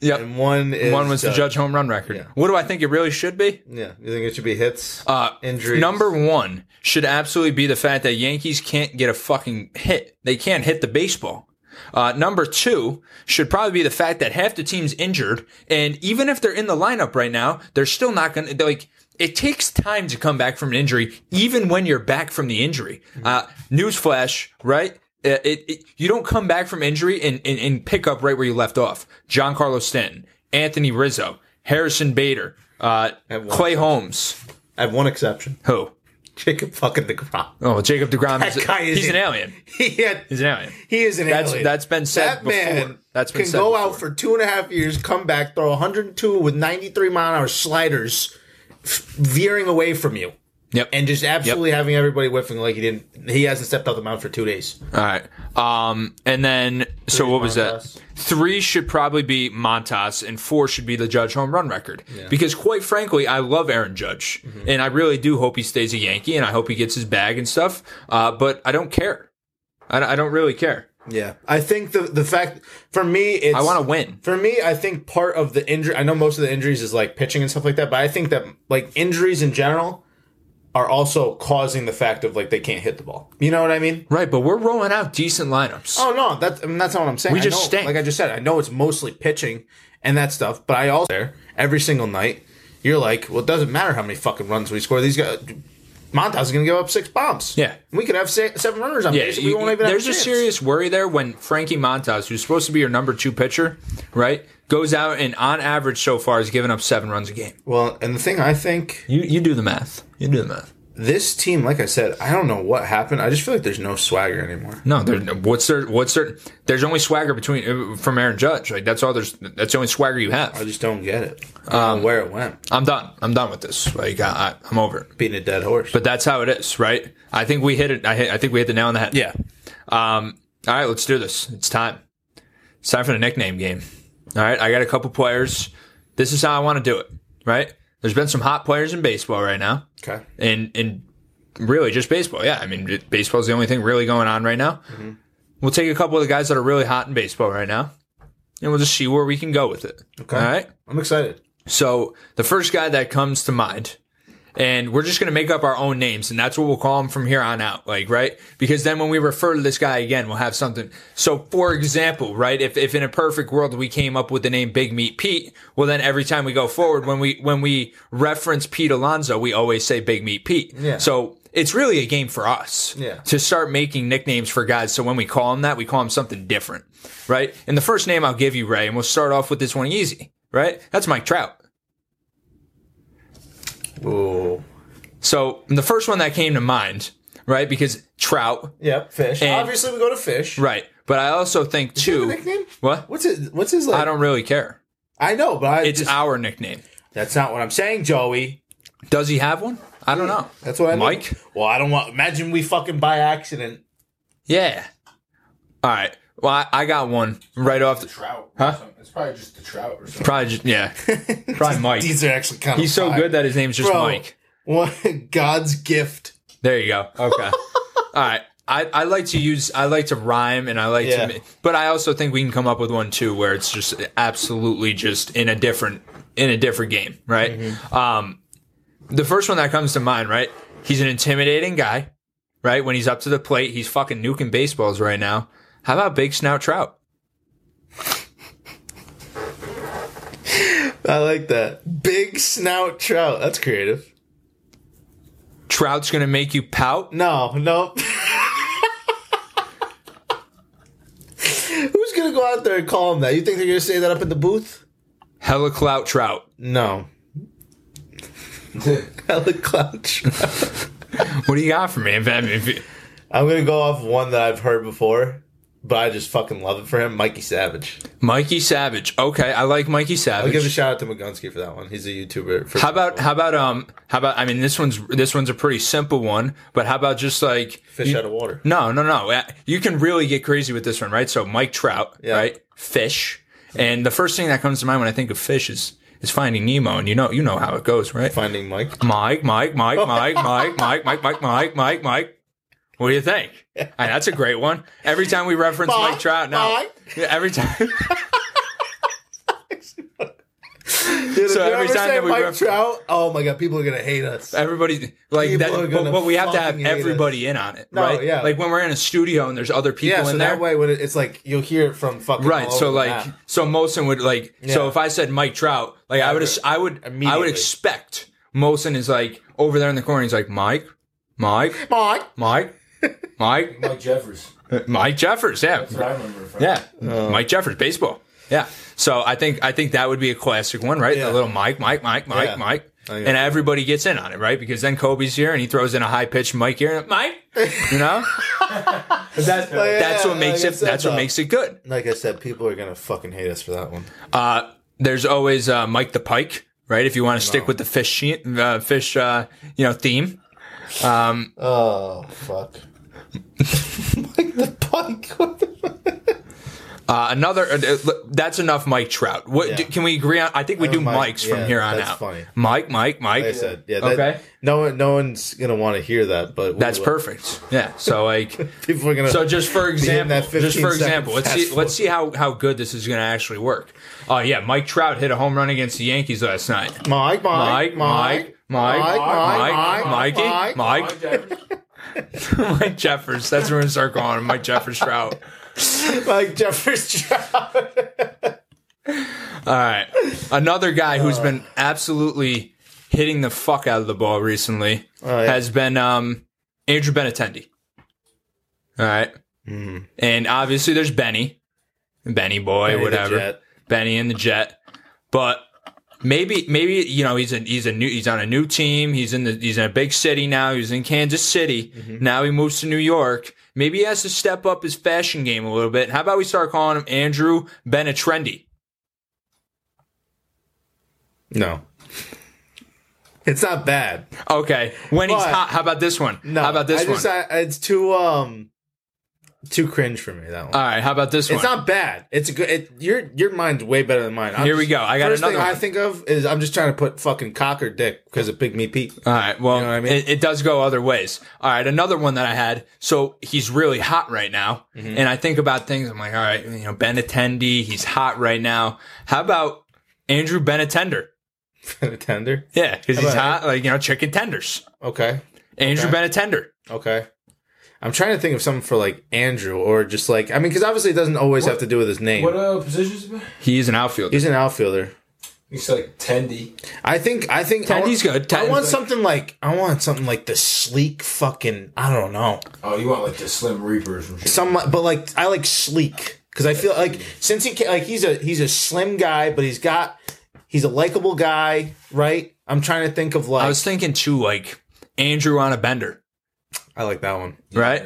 [SPEAKER 3] Yep.
[SPEAKER 4] and one is
[SPEAKER 3] One was the
[SPEAKER 4] Judge.
[SPEAKER 3] home run record.
[SPEAKER 4] Yeah.
[SPEAKER 3] What do I think it really should be?
[SPEAKER 4] Yeah, you think it should be hits?
[SPEAKER 3] Uh,
[SPEAKER 4] Injuries.
[SPEAKER 3] Number one should absolutely be the fact that Yankees can't get a fucking hit. They can't hit the baseball. Uh, number two should probably be the fact that half the team's injured, and even if they're in the lineup right now, they're still not going to like. It takes time to come back from an injury, even when you're back from the injury. Uh, newsflash, right? Uh, It, it, you don't come back from injury and, and, and pick up right where you left off. Giancarlo Stanton, Anthony Rizzo, Harrison Bader, uh, Clay
[SPEAKER 4] exception.
[SPEAKER 3] Holmes.
[SPEAKER 4] I have one exception:
[SPEAKER 3] Who?
[SPEAKER 4] Jacob fucking deGrom.
[SPEAKER 3] Oh, Jacob deGrom
[SPEAKER 4] That
[SPEAKER 3] is
[SPEAKER 4] guy is
[SPEAKER 3] he's an alien.
[SPEAKER 4] He had,
[SPEAKER 3] He's an alien.
[SPEAKER 4] he is an
[SPEAKER 3] That's-
[SPEAKER 4] alien.
[SPEAKER 3] that's been said
[SPEAKER 4] That man
[SPEAKER 3] before. That's been
[SPEAKER 4] can go
[SPEAKER 3] before.
[SPEAKER 4] out for two and a half years, come back, throw 102 with 93 mile an hour sliders, veering away from you,
[SPEAKER 3] Yep.
[SPEAKER 4] and just absolutely having everybody whiffing like he didn't. He hasn't stepped out the mound for two days.
[SPEAKER 3] All right. Um, and then so what was that? Three should probably be Montas, and four should be the Judge home run record. Because quite frankly, I love Aaron Judge,
[SPEAKER 4] Mm-hmm.
[SPEAKER 3] and I really do hope he stays a Yankee, and I hope he gets his bag and stuff. Uh, but I don't care. I, I don't really care.
[SPEAKER 4] Yeah, I think the the fact for me, it's
[SPEAKER 3] I want to win.
[SPEAKER 4] For me, I think part of the injury, I know most of the injuries is like pitching and stuff like that, but I think that like injuries in general are also causing the fact of like they can't hit the ball. You know what I mean?
[SPEAKER 3] Right, but we're rolling out decent lineups.
[SPEAKER 4] Oh no, that's I mean, that's not what I'm saying.
[SPEAKER 3] We just
[SPEAKER 4] know-
[SPEAKER 3] stink.
[SPEAKER 4] Like I just said, I know it's mostly pitching and that stuff, but I also there every single night. You're like, well, it doesn't matter how many fucking runs we score. These guys, Montas is going to give up six bombs.
[SPEAKER 3] Yeah.
[SPEAKER 4] we could have seven runners on
[SPEAKER 3] Yeah,
[SPEAKER 4] base. we won't even.
[SPEAKER 3] there's a
[SPEAKER 4] chance.
[SPEAKER 3] serious worry there when Frankie Montas, who's supposed to be your number two pitcher, right, goes out and on average so far has given up seven runs a game.
[SPEAKER 4] Well, and the thing I think
[SPEAKER 3] You you do the math. You do the math.
[SPEAKER 4] this team, like I said, I don't know what happened. I just feel like there's no swagger anymore.
[SPEAKER 3] No, there, what's there? What's there? There's only swagger between uh, from Aaron Judge. Like that's all. There's that's the only swagger you have.
[SPEAKER 4] I just don't get it. I don't
[SPEAKER 3] Um,
[SPEAKER 4] know where it went.
[SPEAKER 3] I'm done. I'm done with this. Like I, I, I'm over it.
[SPEAKER 4] Beating a dead horse.
[SPEAKER 3] But that's how it is, right? I think we hit it. I, hit, I think we hit the nail on the head.
[SPEAKER 4] yeah,
[SPEAKER 3] Um, all right, let's do this. It's time. It's time for the nickname game. All right, I got a couple players. This is how I want to do it. Right? There's been some hot players in baseball right now,
[SPEAKER 4] okay.
[SPEAKER 3] and and really just baseball. Yeah, I mean baseball's the only thing really going on right now. Mm-hmm. We'll take a couple of the guys that are really hot in baseball right now, and we'll just see where we can go with it.
[SPEAKER 4] Okay.
[SPEAKER 3] All right.
[SPEAKER 4] I'm excited.
[SPEAKER 3] So the first guy that comes to mind, and we're just going to make up our own names, and that's what we'll call him from here on out. Like, right? Because then when we refer to this guy again, we'll have something. So, for example, right? If, if in a perfect world we came up with the name Big Meat Pete, well, then every time we go forward, when we when we reference Pete Alonso, we always say Big Meat Pete.
[SPEAKER 4] Yeah.
[SPEAKER 3] So it's really a game for us
[SPEAKER 4] Yeah.
[SPEAKER 3] to start making nicknames for guys. So when we call him that, we call him something different, right? And the first name I'll give you, Ray, and we'll start off with this one easy, right? That's Mike Trout.
[SPEAKER 4] Ooh.
[SPEAKER 3] So the first one that came to mind, right? Because Trout,
[SPEAKER 4] Yep. Fish.
[SPEAKER 3] And-
[SPEAKER 4] Obviously, we go to fish.
[SPEAKER 3] right? But I also think
[SPEAKER 4] Does he have
[SPEAKER 3] too.
[SPEAKER 4] nickname?
[SPEAKER 3] What?
[SPEAKER 4] What's his? What's his? Like,
[SPEAKER 3] I don't really care.
[SPEAKER 4] I know, but I
[SPEAKER 3] It's
[SPEAKER 4] just,
[SPEAKER 3] our nickname.
[SPEAKER 4] that's not what I'm saying, Joey.
[SPEAKER 3] Does he have one? I don't know.
[SPEAKER 4] That's what I mean.
[SPEAKER 3] Mike?
[SPEAKER 4] Well, I don't want. Imagine we fucking by accident.
[SPEAKER 3] Yeah. All right. Well, I, I got one right off the.
[SPEAKER 5] Trout.
[SPEAKER 3] Huh?
[SPEAKER 5] It's probably just the trout or something.
[SPEAKER 3] Probably just yeah. Probably Mike.
[SPEAKER 4] These are actually kind of.
[SPEAKER 3] He's so good that his name's just
[SPEAKER 4] Bro.
[SPEAKER 3] Mike.
[SPEAKER 4] What God's gift.
[SPEAKER 3] There you go. Okay. All right. I, I like to use I like to rhyme and I like
[SPEAKER 4] Yeah.
[SPEAKER 3] to but I also think we can come up with one too where it's just absolutely just in a different in a different game, right?
[SPEAKER 4] Mm-hmm.
[SPEAKER 3] Um the first one that comes to mind, right? He's an intimidating guy, right? When he's up to the plate, he's fucking nuking baseballs right now. How about Big Snout Trout?
[SPEAKER 4] I like that. Big snout trout. That's creative.
[SPEAKER 3] Trout's gonna make you pout.
[SPEAKER 4] No, no. Who's gonna go out there and call him that? You think they're gonna say that up in the booth?
[SPEAKER 3] Hella clout trout.
[SPEAKER 4] No. Hella clout trout.
[SPEAKER 3] What do you got for me? If, if, if,
[SPEAKER 4] I'm gonna go off one that I've heard before, but I just fucking love it for him. Mikey Savage.
[SPEAKER 3] Mikey Savage. Okay, I like Mikey Savage.
[SPEAKER 4] I'll give a shout out to Magunski for that one. He's a YouTuber. For
[SPEAKER 3] How about how about um how about I mean this one's this one's a pretty simple one, but how about just like
[SPEAKER 4] fish
[SPEAKER 3] you-
[SPEAKER 4] out of water?
[SPEAKER 3] No, no, no. Uh, You can really get crazy with this one, right? So Mike Trout,
[SPEAKER 4] Yeah.
[SPEAKER 3] right? Fish. And the first thing that comes to mind when I think of fish is is finding Nemo and you know you know how it goes, right?
[SPEAKER 4] Finding Mike.
[SPEAKER 3] Mike, Mike, Mike, Mike, Mike, Mike, Mike, Mike, Mike, Mike, Mike. What do you think? That's a great one. Every time we reference Mike, Trout, yeah, every time
[SPEAKER 4] Dude,
[SPEAKER 3] So every time that we
[SPEAKER 4] Mike
[SPEAKER 3] ref-
[SPEAKER 4] Trout, oh my god, people are gonna hate us.
[SPEAKER 3] Everybody like
[SPEAKER 4] People
[SPEAKER 3] that, but, but we have to have
[SPEAKER 4] hate us.
[SPEAKER 3] everybody in on it,
[SPEAKER 4] No,
[SPEAKER 3] right?
[SPEAKER 4] yeah.
[SPEAKER 3] Like when we're in a studio and there's other people
[SPEAKER 4] yeah, so
[SPEAKER 3] in there,
[SPEAKER 4] that way when it, it's like you'll hear it from fucking
[SPEAKER 3] right? So like, so Mosin would like, so if I said Mike Trout, like I would, I would, I would expect Mosin is like over there in the corner. He's like Mike, Mike,
[SPEAKER 4] Mike.
[SPEAKER 3] Mike, Mike,
[SPEAKER 5] Mike Jeffers.
[SPEAKER 3] Mike Jeffers, yeah,
[SPEAKER 5] That's what I remember from.
[SPEAKER 3] yeah,
[SPEAKER 4] Oh.
[SPEAKER 3] Mike Jeffers, baseball, yeah. So I think I think that would be a classic one, right?
[SPEAKER 4] Yeah.
[SPEAKER 3] A little Mike, Mike, Mike, Mike,
[SPEAKER 4] Yeah.
[SPEAKER 3] Mike. And everybody gets in on it, right? Because then Kobe's here and he throws in a high pitched Mike here, and Mike, you know, that's that's what makes
[SPEAKER 4] like
[SPEAKER 3] it.
[SPEAKER 4] said,
[SPEAKER 3] That's what makes it good.
[SPEAKER 4] Like I said, people are gonna fucking hate us for that one.
[SPEAKER 3] Uh, there's always uh, Mike the Pike, right? If you want to stick with the fish, uh, fish, uh, you know, theme.
[SPEAKER 4] Oh fuck. Mike the Pike.
[SPEAKER 3] Uh, another, uh, uh, that's enough. Mike Trout. What
[SPEAKER 4] Yeah.
[SPEAKER 3] do, can we agree on? I think we
[SPEAKER 4] Uh,
[SPEAKER 3] do
[SPEAKER 4] Mike,
[SPEAKER 3] Mikes from
[SPEAKER 4] yeah,
[SPEAKER 3] here on
[SPEAKER 4] that's
[SPEAKER 3] out.
[SPEAKER 4] funny.
[SPEAKER 3] Mike, Mike, Mike.
[SPEAKER 4] Like I said, yeah. That,
[SPEAKER 3] Okay.
[SPEAKER 4] No one, no one's gonna want to hear that, but
[SPEAKER 3] That's perfect. Yeah. So like.
[SPEAKER 4] People are gonna.
[SPEAKER 3] So just for example, just for example, let's see let's see how, how good this is going to actually work. Oh yeah, Mike Trout hit a home run against the Yankees last night.
[SPEAKER 4] Mike, Mike,
[SPEAKER 3] Mike, Mike, Mike,
[SPEAKER 4] Mike,
[SPEAKER 3] Mike,
[SPEAKER 4] Mike,
[SPEAKER 3] Mikey,
[SPEAKER 4] Mike,
[SPEAKER 3] Mike, Mike Jeffers. That's where we're gonna start calling him, Mike Jeffers Trout.
[SPEAKER 4] Like Jeffers Trout.
[SPEAKER 3] All right, another guy who's been absolutely hitting the fuck out of the ball recently
[SPEAKER 4] Oh, yeah.
[SPEAKER 3] has been um, Andrew Benintendi. All right,
[SPEAKER 4] Mm-hmm.
[SPEAKER 3] and obviously there's Benny, Benny boy,
[SPEAKER 4] Benny
[SPEAKER 3] whatever, Benny and the Jet, but. Maybe, maybe you know he's a he's a new he's on a new team. He's in the he's in a big city now. He's in Kansas City.
[SPEAKER 4] Mm-hmm.
[SPEAKER 3] Now he moves to New York. Maybe he has to step up his fashion game a little bit. How about we start calling him Andrew Benatrendy?
[SPEAKER 4] No. It's not bad.
[SPEAKER 3] Okay, when he's hot. How about this one?
[SPEAKER 4] No.
[SPEAKER 3] How about this
[SPEAKER 4] I just,
[SPEAKER 3] one?
[SPEAKER 4] I, it's too um too cringe for me that one.
[SPEAKER 3] All right, how about this one?
[SPEAKER 4] it's not bad. It's a good. It, your your mind's way better than mine. I'm
[SPEAKER 3] Here we
[SPEAKER 4] just-
[SPEAKER 3] go. I got
[SPEAKER 4] first
[SPEAKER 3] another
[SPEAKER 4] thing I think of is I'm just trying to put fucking cock or dick because of Big Meat Pete.
[SPEAKER 3] All right. Well,
[SPEAKER 4] You know what I mean?
[SPEAKER 3] it, it does go other ways. All right. Another one that I had. So he's really hot right now.
[SPEAKER 4] Mm-hmm.
[SPEAKER 3] And I think about things. I'm like, all right, you know, Benintendi, he's hot right now. How about Andrew Benatender?
[SPEAKER 4] Tender.
[SPEAKER 3] Yeah, because he's hot, like, you know, chicken tenders.
[SPEAKER 4] Okay.
[SPEAKER 3] Andrew
[SPEAKER 4] Okay.
[SPEAKER 3] Benatender.
[SPEAKER 4] Okay. I'm trying to think of something for like Andrew or just like I mean because obviously it doesn't always have to do with his name.
[SPEAKER 5] What uh positions? man?
[SPEAKER 3] He is an outfielder.
[SPEAKER 4] He's an outfielder.
[SPEAKER 5] He's like Tendy.
[SPEAKER 4] I think I think I
[SPEAKER 3] Tendy's
[SPEAKER 4] want-
[SPEAKER 3] good.
[SPEAKER 4] I want
[SPEAKER 3] good.
[SPEAKER 4] something like I want something like the sleek fucking I don't know.
[SPEAKER 5] Oh, you want like the Slim Reapers.
[SPEAKER 4] Some but like I like sleek because I feel like since he ca- like he's a he's a slim guy but he's got he's a likable guy right. I'm trying to think of like
[SPEAKER 3] I was thinking too, like Andrew on a bender,
[SPEAKER 4] I like that one.
[SPEAKER 3] right?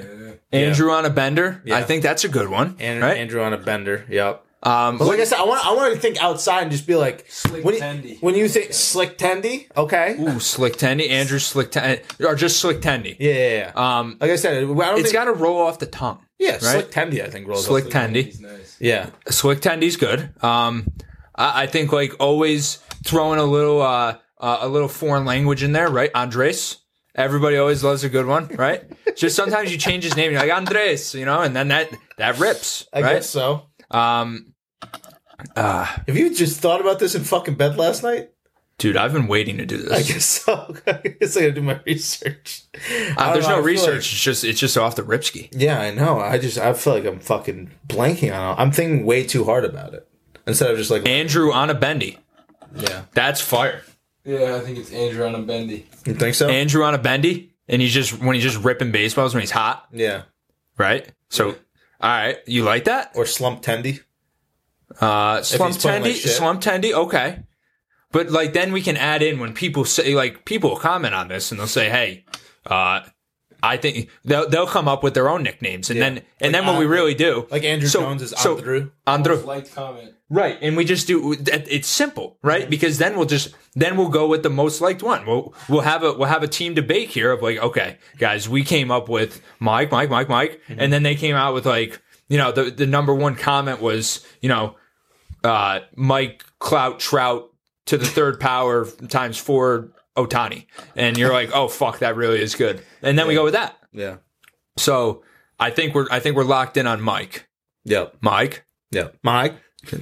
[SPEAKER 3] Andrew on a bender.
[SPEAKER 4] Yeah.
[SPEAKER 3] I think that's a good one,
[SPEAKER 4] And
[SPEAKER 3] right?
[SPEAKER 4] Andrew on a bender. Yep.
[SPEAKER 3] um,
[SPEAKER 4] But like I said, I want I want to think outside and just be like
[SPEAKER 5] Slick
[SPEAKER 4] when you,
[SPEAKER 5] Tendy.
[SPEAKER 4] when you think slick tendy, okay,
[SPEAKER 3] ooh, Slick Tendy, Andrew Slick Tendy, or just Slick Tendy.
[SPEAKER 4] yeah, yeah, yeah.
[SPEAKER 3] Um,
[SPEAKER 4] like I said, I don't
[SPEAKER 3] it's
[SPEAKER 4] think,
[SPEAKER 3] got to roll off the tongue.
[SPEAKER 4] yeah, slick tendy. I think rolls
[SPEAKER 3] Slick
[SPEAKER 4] off
[SPEAKER 3] Tendy.
[SPEAKER 5] He's nice.
[SPEAKER 4] Yeah,
[SPEAKER 3] Slick Tendy's good. Um, I, I think like always throwing a little uh, uh, a little foreign language in there, right? Andres. Everybody always loves a good one, right? Just sometimes you change his name, you're like Andres, you know, and then that that rips,
[SPEAKER 4] I
[SPEAKER 3] right?
[SPEAKER 4] guess so.
[SPEAKER 3] Um, uh,
[SPEAKER 4] Have you just thought about this in fucking bed last night?
[SPEAKER 3] dude, I've been waiting to do this.
[SPEAKER 4] I guess so. I guess I gotta do my research.
[SPEAKER 3] Uh, there's
[SPEAKER 4] know,
[SPEAKER 3] no research.
[SPEAKER 4] like-
[SPEAKER 3] it's just it's just off the ripski.
[SPEAKER 4] yeah, I know. I just I feel like I'm fucking blanking on. it. I'm thinking way too hard about it instead of just like
[SPEAKER 3] Andrew on a bendy.
[SPEAKER 4] yeah.
[SPEAKER 3] That's fire.
[SPEAKER 5] Yeah, I think it's Andrew on a bendy.
[SPEAKER 4] You think so?
[SPEAKER 3] Andrew on a bendy, and he's just when he's just ripping baseballs when he's hot,
[SPEAKER 4] yeah.
[SPEAKER 3] right? So, all right, you like that?
[SPEAKER 4] Or slump tendy.
[SPEAKER 3] Uh, slump
[SPEAKER 4] he's playing
[SPEAKER 3] tendy,
[SPEAKER 4] like shit.
[SPEAKER 3] slump tendy, okay. But like then we can add in when people say like people comment on this and they'll say, hey, uh, I think they'll they'll come up with their own nicknames and
[SPEAKER 4] Yeah.
[SPEAKER 3] then and
[SPEAKER 4] Like,
[SPEAKER 3] then what we really do
[SPEAKER 4] Like Andrew
[SPEAKER 3] So-
[SPEAKER 4] Jones is
[SPEAKER 3] so-
[SPEAKER 4] Andrew.
[SPEAKER 3] Andrew
[SPEAKER 5] Liked comment.
[SPEAKER 3] Right, and we just do. It's simple, right? Because then we'll just then we'll go with the most liked one. We'll we'll have a we'll have a team debate here of like, okay, guys, we came up with Mike, Mike, Mike, Mike, and then they came out with like, you know, the the number one comment was, you know, uh, Mike Clout Trout to the third power times four Ohtani, and you're like, oh fuck, that really is good, and then we go with that.
[SPEAKER 4] Yeah.
[SPEAKER 3] So I think we're I think we're locked in on Mike,
[SPEAKER 4] Yep.
[SPEAKER 3] Mike.
[SPEAKER 4] Yep. Mike.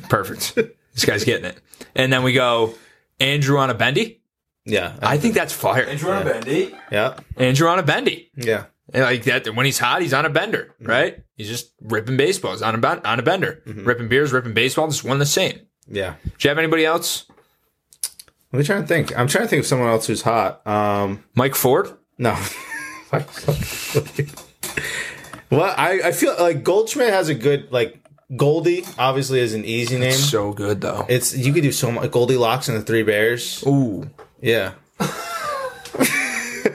[SPEAKER 3] Perfect. this guy's getting it. And then we go Andrew on a bendy.
[SPEAKER 4] Yeah.
[SPEAKER 3] I think that's fire.
[SPEAKER 5] Andrew on a bendy.
[SPEAKER 4] Yeah.
[SPEAKER 3] Andrew on a bendy.
[SPEAKER 4] Yeah.
[SPEAKER 3] And like that when he's hot, he's on a bender, mm-hmm. right? He's just ripping baseballs on a ben- on a bender, mm-hmm. ripping beers, ripping baseball, just one the same.
[SPEAKER 4] Yeah.
[SPEAKER 3] Do you have anybody else?
[SPEAKER 4] Let me try and think. I'm trying to think of someone else who's hot. Um,
[SPEAKER 3] Mike Ford.
[SPEAKER 4] no. well, I, I feel like Goldschmidt has a good like Goldie. Obviously, is an easy name.
[SPEAKER 3] So good though.
[SPEAKER 4] It's you could do so much. Goldilocks and the Three Bears.
[SPEAKER 3] Ooh.
[SPEAKER 4] Yeah.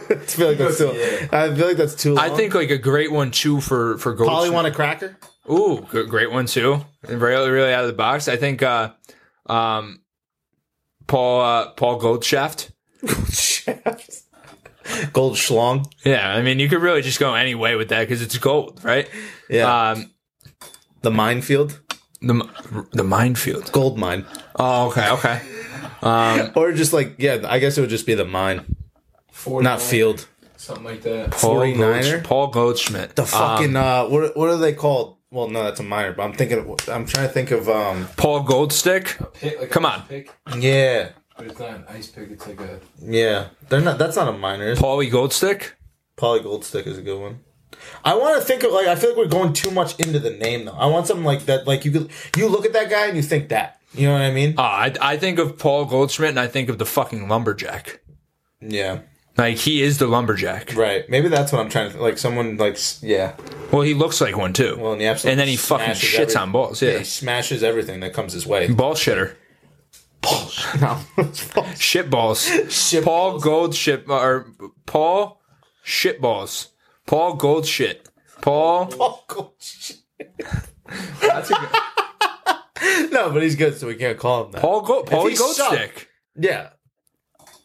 [SPEAKER 4] I feel like that's too. I feel like that's too. Long.
[SPEAKER 3] I think like a great one too for for gold.
[SPEAKER 4] Polly want a cracker.
[SPEAKER 3] Ooh, great one too. Really, really out of the box. I think uh, um, Paul uh, Paul Goldshaft.
[SPEAKER 4] Gold schlong.
[SPEAKER 3] Yeah, I mean you could really just go any way with that because it's gold, right?
[SPEAKER 4] Yeah.
[SPEAKER 3] Um,
[SPEAKER 4] the minefield.
[SPEAKER 3] the the minefield.
[SPEAKER 4] Gold mine.
[SPEAKER 3] Oh, okay, okay.
[SPEAKER 4] Or just like yeah, I guess it would just be the mine,
[SPEAKER 5] Four
[SPEAKER 4] not field.
[SPEAKER 5] Something like that.
[SPEAKER 3] Paul,
[SPEAKER 4] 49er?
[SPEAKER 3] Goldsch- Paul Goldschmidt.
[SPEAKER 4] The fucking uh, what what are they called? Well, no, that's a minor. But I'm thinking. Of, I'm trying to think of um.
[SPEAKER 3] Paul Goldstick.
[SPEAKER 5] Pick, like
[SPEAKER 3] Come
[SPEAKER 5] a
[SPEAKER 3] on.
[SPEAKER 5] Pick.
[SPEAKER 4] Yeah,
[SPEAKER 5] But it's not an ice pick. It's like a.
[SPEAKER 4] Yeah, they're not. That's not a minor.
[SPEAKER 3] Paulie Goldstick.
[SPEAKER 4] Polly Goldstick is a good one. I want to think of like I feel like we're going too much into the name though. I want something like that. Like you could you look at that guy and you think that. You know what I mean?
[SPEAKER 3] Uh, I I think of Paul Goldschmidt and I think of the fucking lumberjack.
[SPEAKER 4] yeah.
[SPEAKER 3] Like he is the lumberjack.
[SPEAKER 4] Right. Maybe that's what I'm trying to like. Someone like s- yeah.
[SPEAKER 3] Well, he looks like one too.
[SPEAKER 4] Well, and, he absolutely
[SPEAKER 3] and then he fucking
[SPEAKER 4] smashes
[SPEAKER 3] shits
[SPEAKER 4] every-
[SPEAKER 3] on balls.
[SPEAKER 4] Yeah. He smashes everything that comes his way.
[SPEAKER 3] ball shitter.
[SPEAKER 4] no.
[SPEAKER 3] Shit balls.
[SPEAKER 4] Shit
[SPEAKER 3] Paul
[SPEAKER 4] balls.
[SPEAKER 3] Gold shit uh, or Paul shit balls. Paul Gold shit. Paul.
[SPEAKER 4] Oh, cool.
[SPEAKER 3] That's a good,
[SPEAKER 4] no, but he's good, so we can't call him that.
[SPEAKER 3] Paul Gold. Paulie
[SPEAKER 4] he sucked-
[SPEAKER 3] Goldstick.
[SPEAKER 4] Yeah.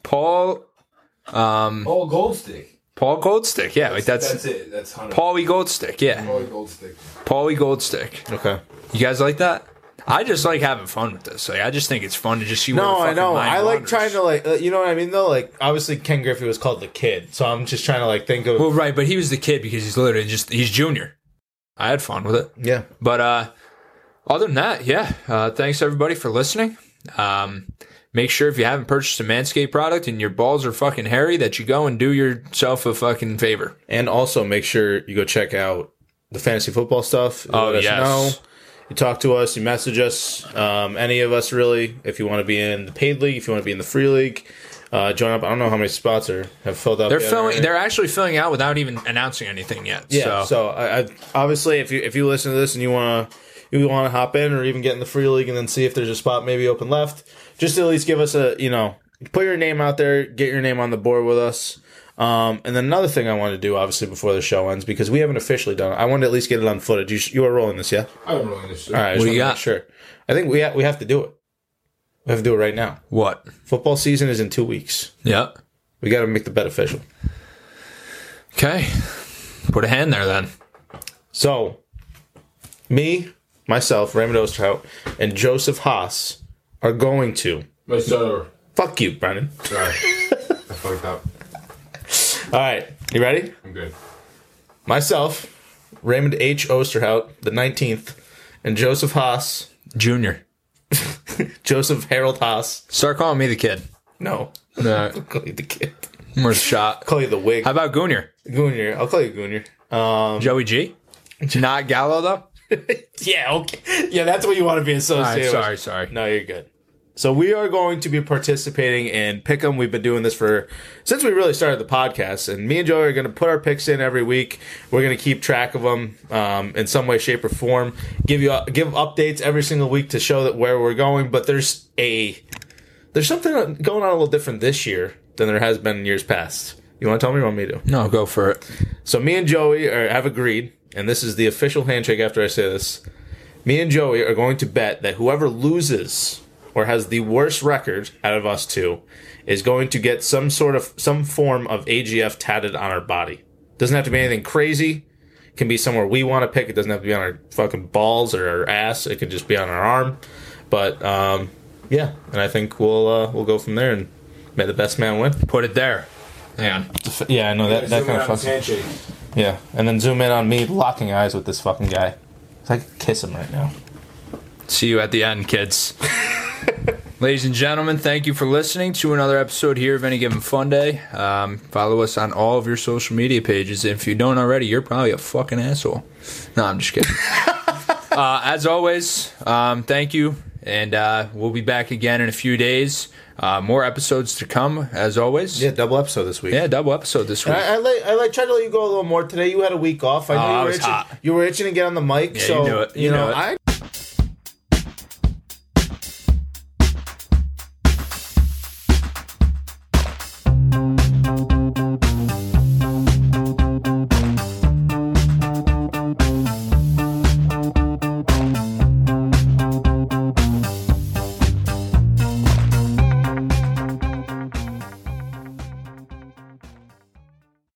[SPEAKER 3] Paul. Um.
[SPEAKER 5] Oh, Goldstick.
[SPEAKER 3] Paul Goldstick. Yeah, like that's,
[SPEAKER 5] That's it. That's Hunter.
[SPEAKER 3] Paulie Goldstick. Yeah,
[SPEAKER 5] Paulie Goldstick.
[SPEAKER 3] Paulie Goldstick.
[SPEAKER 4] Okay.
[SPEAKER 3] You guys like that? I just like having fun with this. Like, I just think it's fun to just see. where
[SPEAKER 4] No,
[SPEAKER 3] the
[SPEAKER 4] I know.
[SPEAKER 3] mind
[SPEAKER 4] I like
[SPEAKER 3] wanders.
[SPEAKER 4] trying to like, uh, you know what I mean though. Like, obviously Ken Griffey was called the kid, so I'm just trying to like think of.
[SPEAKER 3] Well, right, but he was the kid because he's literally just he's junior. I had fun with it,
[SPEAKER 4] yeah.
[SPEAKER 3] but uh, other than that, yeah. Uh, thanks everybody for listening. Um, make sure if you haven't purchased a Manscaped product and your balls are fucking hairy, that you go and do yourself a fucking favor.
[SPEAKER 4] And also make sure you go check out the fantasy football stuff.
[SPEAKER 3] Oh,
[SPEAKER 4] let us
[SPEAKER 3] yes.
[SPEAKER 4] know. You talk to us, you message us, um, any of us really. If you want to be in the paid league, if you want to be in the free league, uh, join up. I don't know how many spots are have filled up.
[SPEAKER 3] They're filling.
[SPEAKER 4] right?
[SPEAKER 3] They're actually filling out without even announcing anything yet.
[SPEAKER 4] Yeah.
[SPEAKER 3] So,
[SPEAKER 4] So, I, I obviously, if you if you listen to this and you want to you want to hop in or even get in the free league and then see if there's a spot maybe open left, just at least give us a you know put your name out there, get your name on the board with us. Um, and then another thing I want to do, obviously, before the show ends, because we haven't officially done it, I want to at least get it on footage. You, sh- you are rolling this, yeah?
[SPEAKER 5] I'm rolling this shit.
[SPEAKER 4] All right. I just
[SPEAKER 3] What do you got?
[SPEAKER 4] Sure. I think we ha- we have to do it. We have to do it right now.
[SPEAKER 3] what?
[SPEAKER 4] Football season is in two weeks.
[SPEAKER 3] Yeah.
[SPEAKER 4] We got to make the bet official.
[SPEAKER 3] Okay. Put a hand there then.
[SPEAKER 4] So, me, myself, Raymond Osterhout, and Joseph Haas are going to.
[SPEAKER 5] My starter.
[SPEAKER 4] Fuck you, Brennan.
[SPEAKER 5] Sorry. I fucked up.
[SPEAKER 4] All right, you ready?
[SPEAKER 5] I'm good.
[SPEAKER 4] Myself, Raymond H. Osterhout, the 19th, and Joseph Haas,
[SPEAKER 3] Junior.
[SPEAKER 4] Joseph Harold Haas.
[SPEAKER 3] Start calling me the kid.
[SPEAKER 4] No,
[SPEAKER 3] No.
[SPEAKER 4] I'll call you the kid.
[SPEAKER 3] Where's the shot?
[SPEAKER 4] Call you the wig.
[SPEAKER 3] How about Goonier?
[SPEAKER 4] Goonier. I'll call you Goonier. Um,
[SPEAKER 3] Joey G? Not Gallo though?
[SPEAKER 4] yeah, okay. Yeah, that's what you want to be
[SPEAKER 3] All
[SPEAKER 4] associated
[SPEAKER 3] right,
[SPEAKER 4] with.
[SPEAKER 3] sorry, sorry.
[SPEAKER 4] No, you're good. So we are going to be participating in Pick'em. We've been doing this for since we really started the podcast, and me and Joey are going to put our picks in every week. We're going to keep track of them um, in some way, shape, or form. Give you give updates every single week to show that where we're going. But there's a there's something going on a little different this year than there has been in years past. You want to tell me or want me to?
[SPEAKER 3] No, go for it.
[SPEAKER 4] So me and Joey are, have agreed, and this is the official handshake after I say this. Me and Joey are going to bet that whoever loses or has the worst record out of us two is going to get some sort of some form of AGF tatted on our body. Doesn't have to be anything crazy. Can be somewhere we want to pick. It doesn't have to be on our fucking balls or our ass. It can just be on our arm. But um, yeah, and I think we'll uh, we'll go from there and may the best man win.
[SPEAKER 3] Put it there. Hang on.
[SPEAKER 4] Yeah, I know that that kind of fucks.
[SPEAKER 5] handshake.
[SPEAKER 4] Yeah, and then zoom in on me locking eyes with this fucking guy. It's like kiss him right now.
[SPEAKER 3] See you at the end, kids. Ladies and gentlemen, thank you for listening to another episode here of Any Given Fun Day. Um, follow us on all of your social media pages. If you don't already, you're probably a fucking asshole. No, I'm just kidding. uh, as always, um, thank you, and uh, we'll be back again in a few days. Uh, more episodes to come, as always.
[SPEAKER 4] Yeah, double episode this week.
[SPEAKER 3] Yeah, double episode this week.
[SPEAKER 4] I, I, let, I like tried to let you go a little more today. You had a week off. I know
[SPEAKER 3] Oh,
[SPEAKER 4] you were
[SPEAKER 3] was
[SPEAKER 4] itching.
[SPEAKER 3] hot.
[SPEAKER 4] You were itching to get on the mic.
[SPEAKER 3] Yeah,
[SPEAKER 4] so
[SPEAKER 3] you knew it. You
[SPEAKER 4] know,
[SPEAKER 3] knew it.
[SPEAKER 4] I